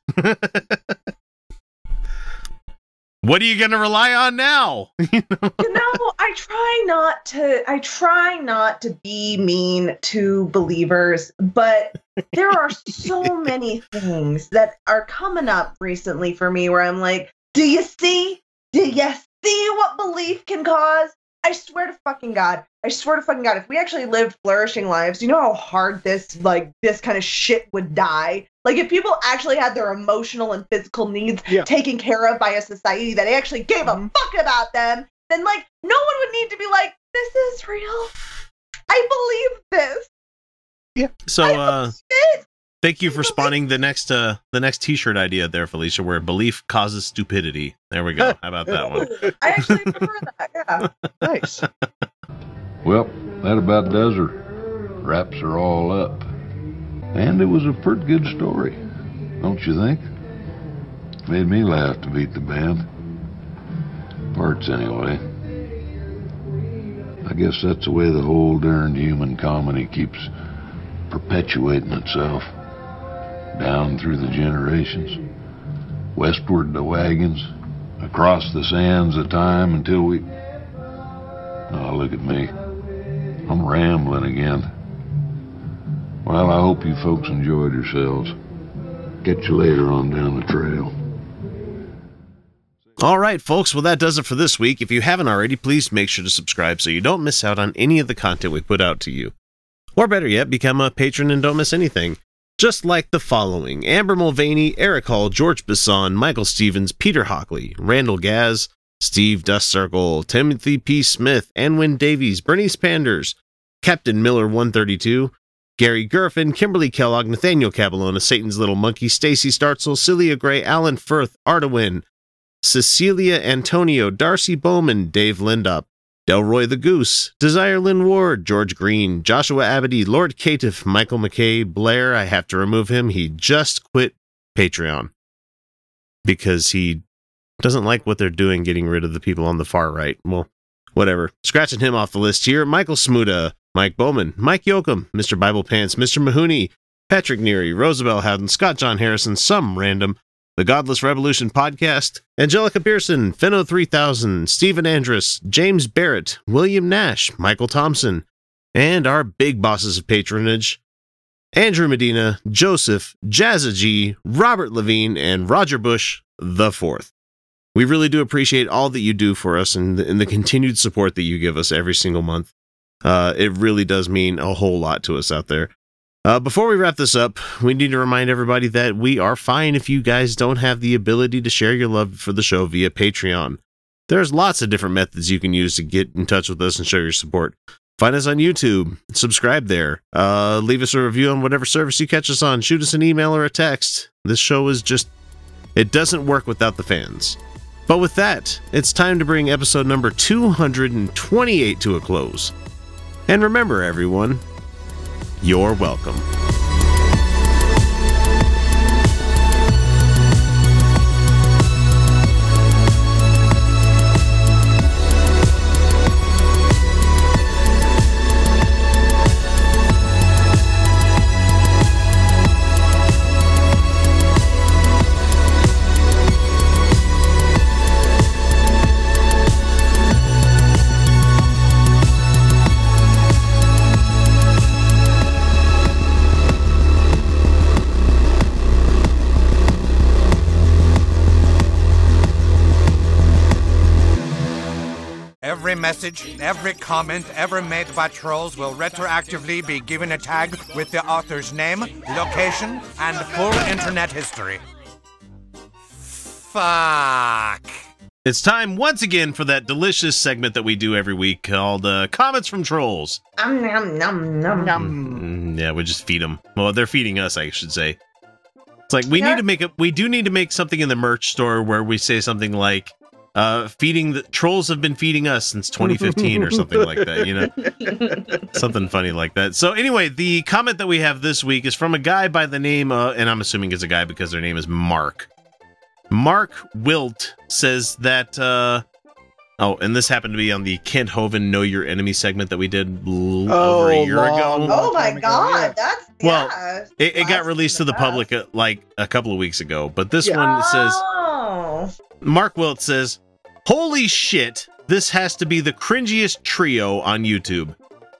What are you gonna rely on now? you know, I try not to I try not to be mean to believers, but there are so many things that are coming up recently for me where I'm like, do you see? Do you see what belief can cause? I swear to fucking God. I swear to fucking God, if we actually lived flourishing lives, you know how hard this like this kind of shit would die? Like if people actually had their emotional and physical needs Yeah. taken care of by a society that actually gave a fuck about them, then like no one would need to be like, this is real. I believe this. Yeah. So uh Shit. Thank you for spawning the next uh the next t shirt idea there, Felicia, where belief causes stupidity. There we go. How about that one? I actually prefer that. Yeah. Nice. Well, that about does her. Wraps her all up. And it was a pretty good story, don't you think? Made me laugh to beat the band. Parts, anyway. I guess that's the way the whole darned human comedy keeps perpetuating itself. Down through the generations. Westward the wagons. Across the sands of time until we. Oh, look at me. I'm rambling again. Well, I hope you folks enjoyed yourselves. Catch you later on down the trail. All right, folks. Well, that does it for this week. If you haven't already, please make sure to subscribe so you don't miss out on any of the content we put out to you. Or better yet, become a patron and don't miss anything. Just like the following Amber Mulvaney, Eric Hall, George Bisson, Michael Stevens, Peter Hockley, Randall Gaz, Steve Dust Circle, Timothy P. Smith, Anwin Davies, Bernice Panders, Captain Miller 132, Gary Gerfin, Kimberly Kellogg, Nathaniel Caballona, Satan's Little Monkey, Stacy Startzel, Celia Gray, Alan Firth, Artawin, Cecilia Antonio, Darcy Bowman, Dave Lindop, Delroy the Goose, Desire Lynn Ward, George Green, Joshua Abady, Lord Caitiff, Michael McKay, Blair. I have to remove him. He just quit Patreon because he doesn't like what they're doing, getting rid of the people on the far right. Well, whatever. Scratching him off the list here. Michael Smuda, Mike Bowman, Mike Yoakum, Mr. Bible Pants, Mr. Mahoney, Patrick Neary, Roosevelt Howden, Scott John Harrison, some random, the Godless Revolution podcast, Angelica Pearson, Fenno 3000, Stephen Andrus, James Barrett, William Nash, Michael Thompson, and our big bosses of patronage, Andrew Medina, Joseph, Jazza G, Robert Levine, and Roger Bush the fourth. We really do appreciate all that you do for us and the, and the continued support that you give us every single month. Uh, it really does mean a whole lot to us out there. Uh, before we wrap this up, we need to remind everybody that we are fine if you guys don't have the ability to share your love for the show via Patreon. There's lots of different methods you can use to get in touch with us and show your support. Find us on YouTube, subscribe there, uh, leave us a review on whatever service you catch us on, shoot us an email or a text. This show is just, it doesn't work without the fans. But with that, it's time to bring episode number 228 to a close. And remember, everyone, you're welcome. Every message, every comment ever made by trolls will retroactively be given a tag with the author's name, location, and full internet history. Fuck. It's time once again for that delicious segment that we do every week called uh, Comments from Trolls. Um, num, num, num, num. Mm, yeah, we just feed them. Well, they're feeding us, I should say. It's like we need to make a we do need to make something in the merch store where we say something like uh feeding the trolls have been feeding us since 2015 or something like that, you know. something funny like that. So anyway, the comment that we have this week is from a guy by the name uh, and I'm assuming it's a guy because their name is Mark. Mark Wilt says that uh Oh, and this happened to be on the Kent Hovind Know Your Enemy segment that we did l- over a year ago. Oh my god, that's Well, yeah. It, it got released to the public uh, like a couple of weeks ago, but this one says Oh. Mark Wilt says, "Holy shit, this has to be the cringiest trio on YouTube."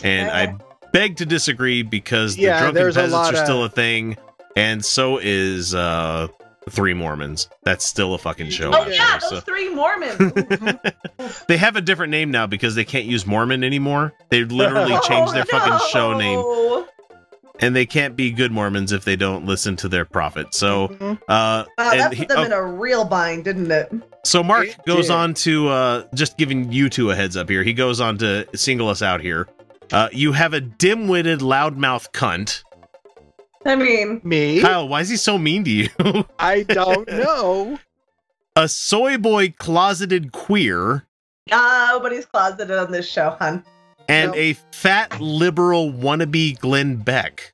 And I beg to disagree because the Yeah, drunken peasants are of- still a thing, and so is uh Three Mormons. That's still a fucking show. Oh yeah, there, those so- three Mormons. They have a different name now because they can't use Mormon anymore. They literally changed their fucking show name. Oh, And they can't be good Mormons if they don't listen to their prophet. So, uh, Wow, that put he- them oh, in a real bind, didn't it? So Mark It goes did. on to uh, just giving you two a heads up here. He goes on to single us out here. Uh, you have a dim-witted loudmouth cunt. I mean, me, Kyle. Why is he so mean to you? I don't know. a soy boy closeted queer Nobody's closeted on this show, hun. and a fat liberal wannabe Glenn Beck.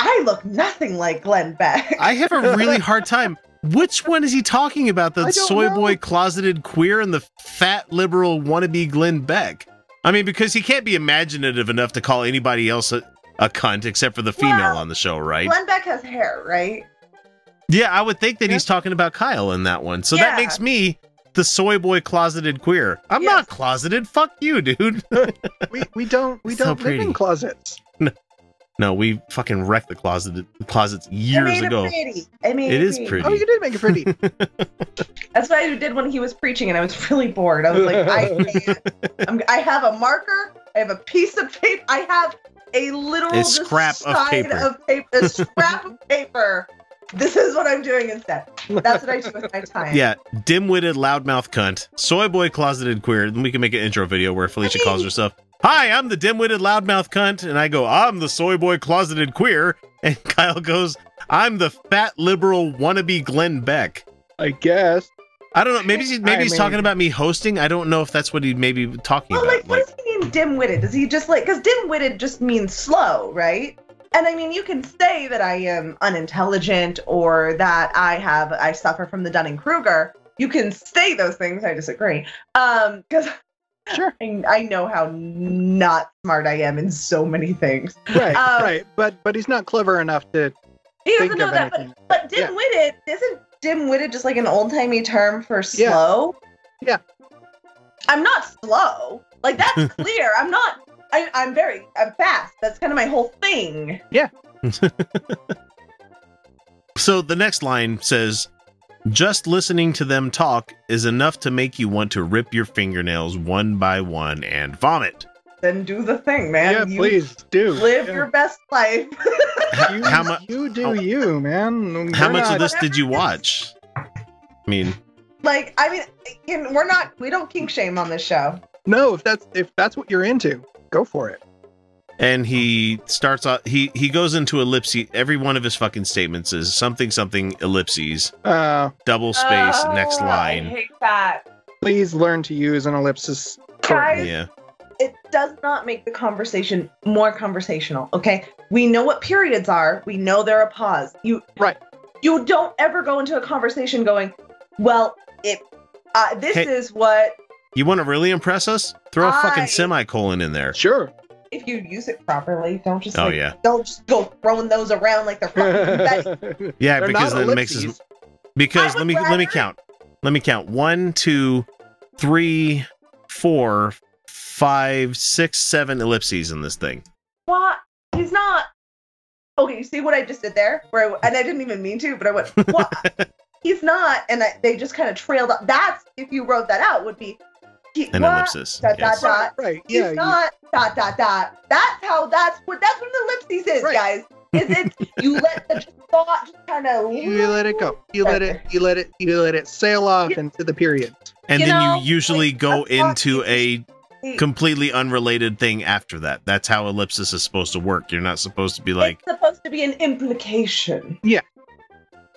I look nothing like Glenn Beck. I have a really hard time. Which one is he talking about? The soy know. boy closeted queer and the fat liberal wannabe Glenn Beck? I mean, because he can't be imaginative enough to call anybody else a, a cunt except for the female Well, on the show, right? Glenn Beck has hair, right? Yeah, I would think that he's talking about Kyle in that one. So that makes me the soy boy closeted queer. I'm not closeted. Fuck you, dude. we we don't we So don't live in closets. no, we fucking wrecked the closeted closets I years made ago. it pretty. I made It it, is pretty. Oh, you did make it pretty. That's what I did when he was preaching, and I was really bored. I was like, I can't. I'm, I have a marker. I have a piece of paper. I have a literal A just scrap of side paper. of paper. A scrap of paper. This is what I'm doing instead. That's what I do with my time. Yeah, dim-witted loudmouth cunt, soy boy closeted queer. Then we can make an intro video where Felicia calls herself, "Hi, I'm the dim-witted loudmouth cunt," and I go, "I'm the soy boy closeted queer," and Kyle goes, "I'm the fat liberal wannabe Glenn Beck." I guess. I don't know. Maybe he's, maybe I he's mean- talking about me hosting. I don't know if that's what he may be talking about. Well, about. like, what does he mean dim-witted? Does he just like because dim-witted just means slow, right? And I mean, you can say that I am unintelligent or that I have I suffer from the Dunning Kruger. You can say those things. I disagree. Um, because sure, I, I know how not smart I am in so many things. Right, Um, right. But but he's not clever enough to He doesn't think know of that, anything. but but dim-witted isn't dim-witted just like an old-timey term for slow? Yeah. slow? Yeah. I'm not slow. Like that's clear. I'm not. I, I'm very. I'm fast. That's kind of my whole thing. Yeah. So the next line says, "Just listening to them talk is enough to make you want to rip your fingernails one by one and vomit." Then do the thing, man. Yeah, You please do. Live Yeah. your best life. You, How mu- you do oh. you, man. How We're much not- of this did you watch? I mean, like, I mean, we're not. We don't kink shame on this show. No, if that's if that's what you're into, go for it. And he starts off. He he goes into ellipses. Every one of his fucking statements is something something ellipses, Uh, double space, next Oh, I line. hate that. please learn to use an ellipsis. Guys, Yeah. it does not make the conversation more conversational. Okay, we know what periods are. We know they're a pause. You right. You don't ever go into a conversation going, "Well, it. Uh, this Hey. is what." You want to really impress us? Throw a fucking semicolon in there. Sure. If you use it properly, don't just Oh, like, yeah. don't just go throwing those around like they're fucking confetti. Yeah, They're because then it makes us. Because let me would let me count. Let me count. One, two, three, four, five, six, seven ellipses in this thing. What? He's not. Okay, you see what I just did there? Where I, and I didn't even mean to, but I went, what? He's not, and I, they just kind of trailed up. That's if you wrote that out, would be he, An what? ellipsis, Dot yes. dot dot. Right. He's Yeah. you- not dot dot dot. That's how. That's what. That's what an ellipsis is, Right. guys. Is it you let the thought just kind of You let it go. You let it. You let it. You let it sail off into the period. And You then know, you usually go into a completely unrelated thing after that. That's how ellipsis is supposed to work. You're not supposed to be like, it's supposed to be an implication. Yeah.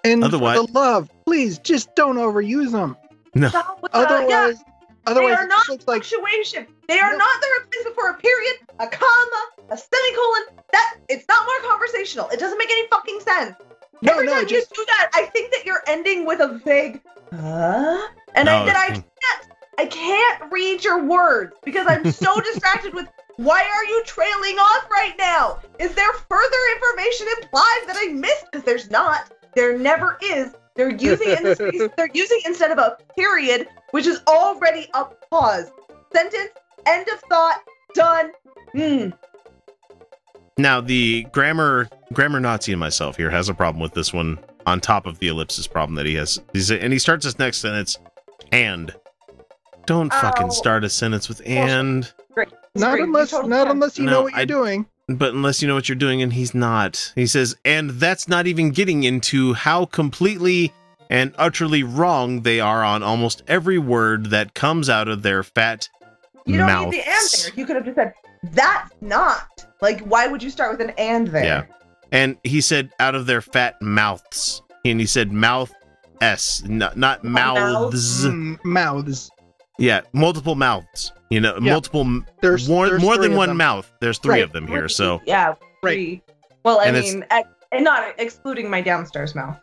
And Otherwise- for the love, please just don't overuse them. no. Otherwise, with the- Otherwise, they are not just looks like punctuation. They are not the replacement for a period, a comma, a semicolon. That it's not more conversational. It doesn't make any fucking sense. No, Every no, time just- you do that, I think that you're ending with a vague huh? And No, I, that I can't I can't read your words because I'm so distracted with why are you trailing off right now? Is there further information implied that I missed? Because there's not. There never is. They're using in this case, they're using instead of a period, which is already a pause. Sentence, end of thought, done. Hmm. Now the grammar grammar Nazi and myself here has a problem with this one on top of the ellipsis problem that he has. He's, and he starts his next sentence and don't fucking Oh. start a sentence with and Great. not Great. Unless totally not can. unless you No, know what you're doing. But unless you know what you're doing and he's not. He says and that's not even getting into how completely and utterly wrong they are on almost every word that comes out of their fat You don't mouths. need the and there. You could have just said, that's not. Like, why would you start with an and there? Yeah. And he said out of their fat mouths. And he said mouth S, not, not mouths. Mm, mouths. Yeah, multiple mouths. You know, Yeah. multiple There's- more there's more than one them. mouth. There's three Right. of them here. So Yeah. Three. Well, I And mean, ex- and not excluding my downstairs mouth.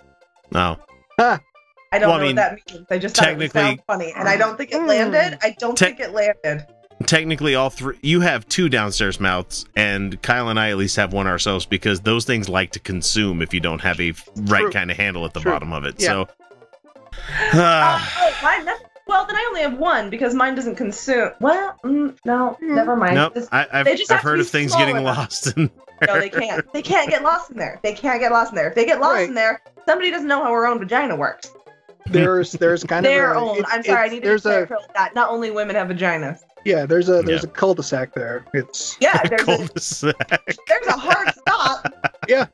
no. I don't Well, I know mean, what that means. I just thought it would technically- funny, and I don't think it landed. I don't Te- think it landed. Technically all three you have two downstairs mouths and Kyle and I at least have one ourselves because those things like to consume if you don't have a f- right True. kind of handle at the True. bottom of it. Yeah. So Uh, oh, mine. That's, well, then I only have one because mine doesn't consume. Well, mm, no, never mind. nope. This- I, I've, just I've heard of things getting enough. lost in No, they can't. They can't get lost in there. They can't get lost in there. If they get lost Right. in there, somebody doesn't know how our own vagina works. There's there's kind of Their a, own. it- I'm sorry, I need to there's a clarify that. Not only women have vaginas. yeah there's a there's Yeah. a cul-de-sac there. It's Yeah, there's a, cul-de-sac. there's a hard stop. yeah.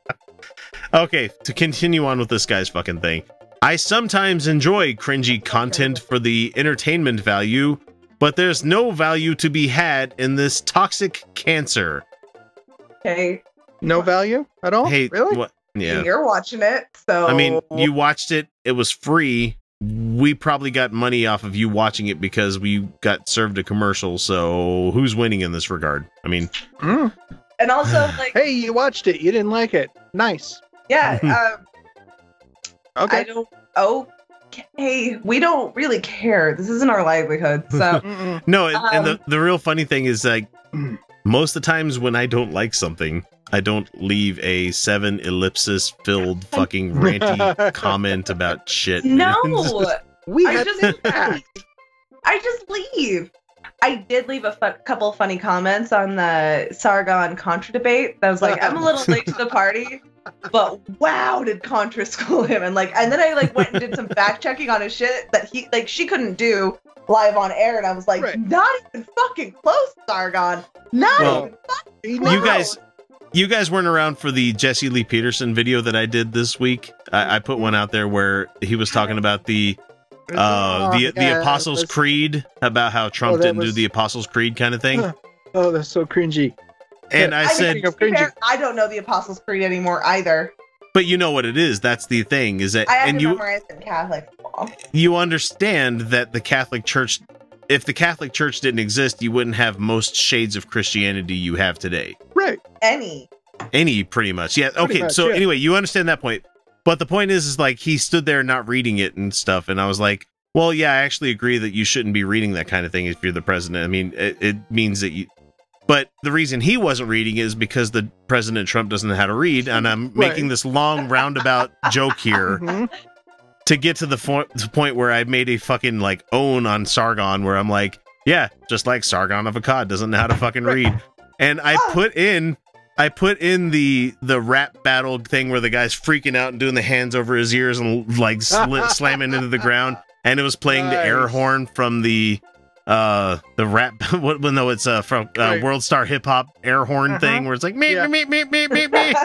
Okay, to continue on with this guy's fucking thing. I sometimes enjoy cringy content for the entertainment value, but there's no value to be had in this toxic cancer. Okay, No value at all. Hey, really? what? Yeah. you're watching it, so I mean, you watched it, it was free. we probably got money off of you watching it because we got served a commercial. So who's winning in this regard? I mean, Mm. And also, like, Hey, you watched it. You didn't like it. Nice. yeah, um, Okay. I don't. Okay, we don't really care. This isn't our livelihood, so no, and, and the Um, the real funny thing is like most of the times when I don't like something, I don't leave a seven ellipsis filled fucking ranty comment about shit. no. we I had just I just leave. I did leave a fu- couple funny comments on the Sargon Contra debate. I was like, I'm a little late to the party, but wow, did Contra school him? And like, and then I like went and did some fact checking on his shit that he like she couldn't do live on air, and I was like, not even fucking close, Sargon. Not Well, even fucking close. you guys you guys weren't around for the Jesse Lee Peterson video that I did this week. I, I put one out there where he was talking about the uh the the yeah, Apostles that's- Creed about how Trump Oh, didn't do the Apostles Creed kind of thing. Huh. Oh, that's so cringy. And I I said, mean, to be fair, I don't know the Apostles' Creed anymore either. but you know what it is. That's the thing is that I had and to you memorize in Catholic law. you understand that the Catholic Church if the Catholic Church didn't exist, you wouldn't have most shades of Christianity you have today. Right. Any. Any pretty much. Yeah. Pretty Okay. much, so yeah. anyway, you understand that point. But the point is is like he stood there not reading it and stuff and I was like, "Well, yeah, I actually agree that you shouldn't be reading that kind of thing if you're the president. I mean, it, it means that you but the reason he wasn't reading is because the President Trump doesn't know how to read, and I'm Right. making this long roundabout joke here Mhm. to get to the, fo- the point where I made a fucking like own on Sargon, where I'm like, yeah, just like Sargon of Akkad doesn't know how to fucking read, and I put in. I put in the the rap battle thing where the guy's freaking out and doing the hands over his ears and like slamming into the ground, and it was playing the air horn from the uh the rap what well, no it's uh from uh, Right. world star hip hop air horn Uh-huh. thing where it's like me Yeah. me me me me me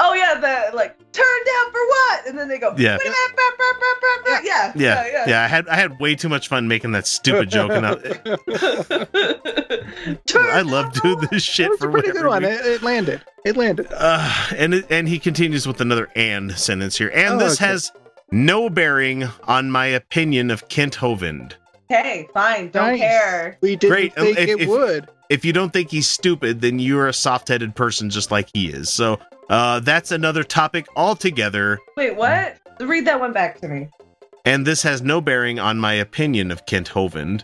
oh yeah, the like turn down for what? And then they go Yeah. "Wait a minute, brr, brr, brr, brr, brr." yeah, yeah, yeah, yeah, I had I had way too much fun making that stupid joke, and I, I love doing this shit for a pretty good one. It, it landed. It landed. Uh, and it- and he continues with another and sentence here, and Oh, this okay. has no bearing on my opinion of Kent Hovind. Okay, fine, don't Nice. care. We didn't Great. think If- it if- would. If you don't think he's stupid, then you're a soft-headed person just like he is. So uh, that's another topic altogether. Wait, what? Read that one back to me. and this has no bearing on my opinion of Kent Hovind.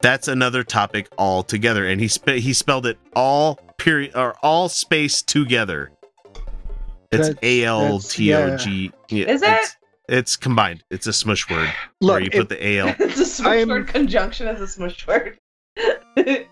That's another topic altogether, and he spe- he spelled it all period or all space together. It's A L T O G. Is it? It's, it's combined. It's a smush word Look, where you if- put the A L. it's a smush I'm- word conjunction as a smush word.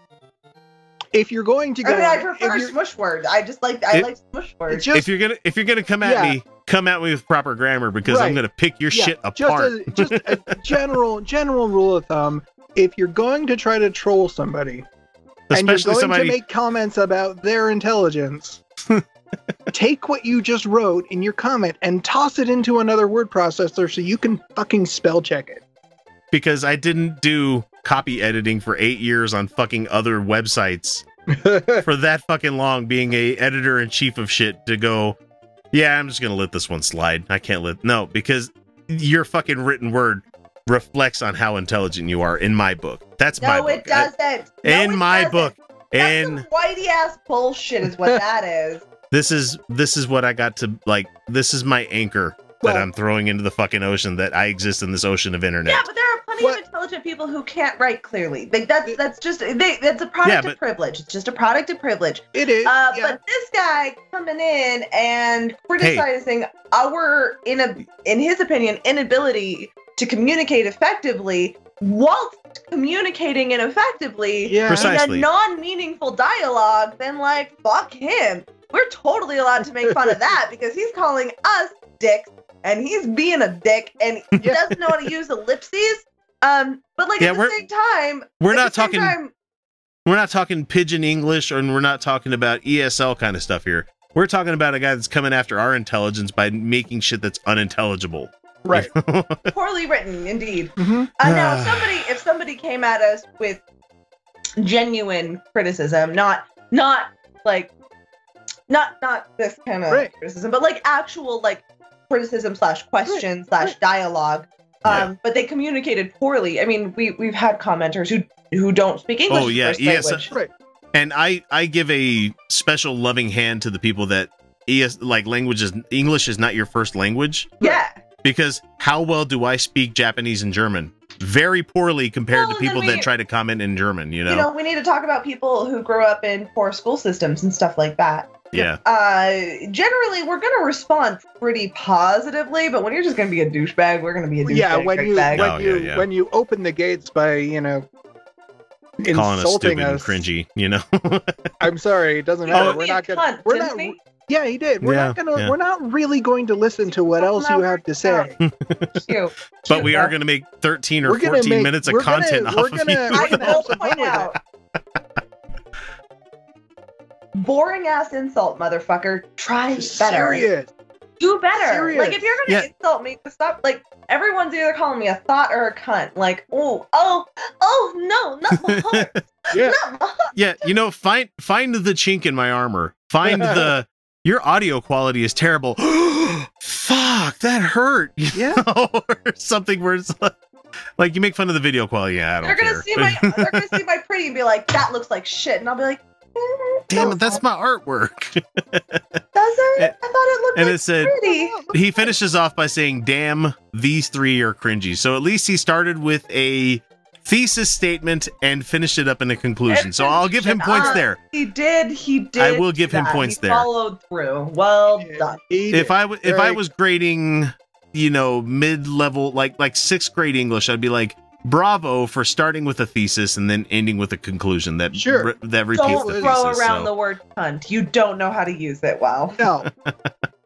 If you're going to I mean, I prefer smush word. I just like I It- like smush words. just if you're gonna if you're gonna come at Yeah. me, come at me with proper grammar because I'm gonna pick your yeah, shit apart. Just a, just a general general rule of thumb: if you're going to try to troll somebody, and you're Especially going somebody- to make comments about their intelligence, take what you just wrote in your comment and toss it into another word processor so you can fucking spell check it. because I didn't do copy editing for eight years on fucking other websites for that fucking long being a editor in chief of shit to go yeah i'm just gonna let this one slide i can't let no because your fucking written word reflects on how intelligent you are in my book that's my no, book it doesn't. No, in it my doesn't. book That's and some whitey ass bullshit is what that is. This is this is what i got to like this is my anchor that i'm throwing into the fucking ocean that i exist in this ocean of internet Yeah, but there are plenty of intelligent people who can't write clearly. Like that's that's just they, that's a product Yeah, of privilege. It's just a product of privilege. It is. Uh, yeah. But this guy coming in and criticizing our in a in his opinion inability to communicate effectively whilst communicating ineffectively Yeah. in a non-meaningful dialogue, then like fuck him. We're totally allowed to make fun of that because he's calling us dicks and he's being a dick and he doesn't know how to use ellipses. Um, but like Yeah, at the we're- same time, we're not talking- time- we're not talking pidgin English and we're not talking about ESL kind of stuff here. We're talking about a guy that's coming after our intelligence by making shit that's unintelligible. Right. poorly written indeed. Mhm. Uh, now, if somebody if somebody came at us with genuine criticism, not not like not not this kind of Right. criticism, but like actual like criticism slash question slash dialogue. Um, but they communicated poorly. I mean, we we've had commenters who who don't speak English. oh as yeah, first yes. language. And I I give a special loving hand to the people that ES like language is English is not your first language Yeah. because how well do I speak Japanese and German? Very poorly compared Well, to people we- that try to comment in German. You know. You know, we need to talk about people who grew up in poor school systems and stuff like that. yeah. Uh, generally, we're going to respond pretty positively, but when you're just going to be a douchebag, we're going to be a douchebag. yeah, when you when Oh, you yeah, yeah. when you open the gates by you know Calling us insulting stupid and us, cringy. You know. I'm sorry, it doesn't matter. called We're not gonna. cunt, We're not. He? Yeah, he did. We're not gonna. yeah. We're not really going to listen to what else you have to say. But we are going to make 13 or 14 make- minutes of we're gonna- content we're off of gonna- you. we're I gonna have will point out. Boring ass insult, motherfucker. Try better. Serious. Do better. Serious. Like if you're gonna Yeah. insult me, stop. Like everyone's either calling me a thought or a cunt. Like oh oh oh no, not my heart. Yeah. not my heart. yeah, you know, find find the chink in my armor. Find the your audio quality is terrible. Fuck, that hurt. You Yeah. know, or something where it's like, like you make fun of the video quality. Yeah, I don't They're gonna care. see my they're gonna see my pretty and be like, that looks like shit, and I'll be like, Damn it, that's my artwork. Does it? I thought it looked pretty. and like it said pretty. he finishes off by saying, "Damn, these three are cringy." So at least he started with a thesis statement and finished it up in a conclusion. So I'll give him points Uh, there. He did. He did. I will give him that. points He there. Followed through. Well done. He If did. I w- if I was grading, you know, mid level like like sixth grade English, I'd be like, "Bravo for starting with a thesis and then ending with a conclusion that Sure. re- that repeats Don't the throw around so- the word cunt. You don't know how to use it well. no,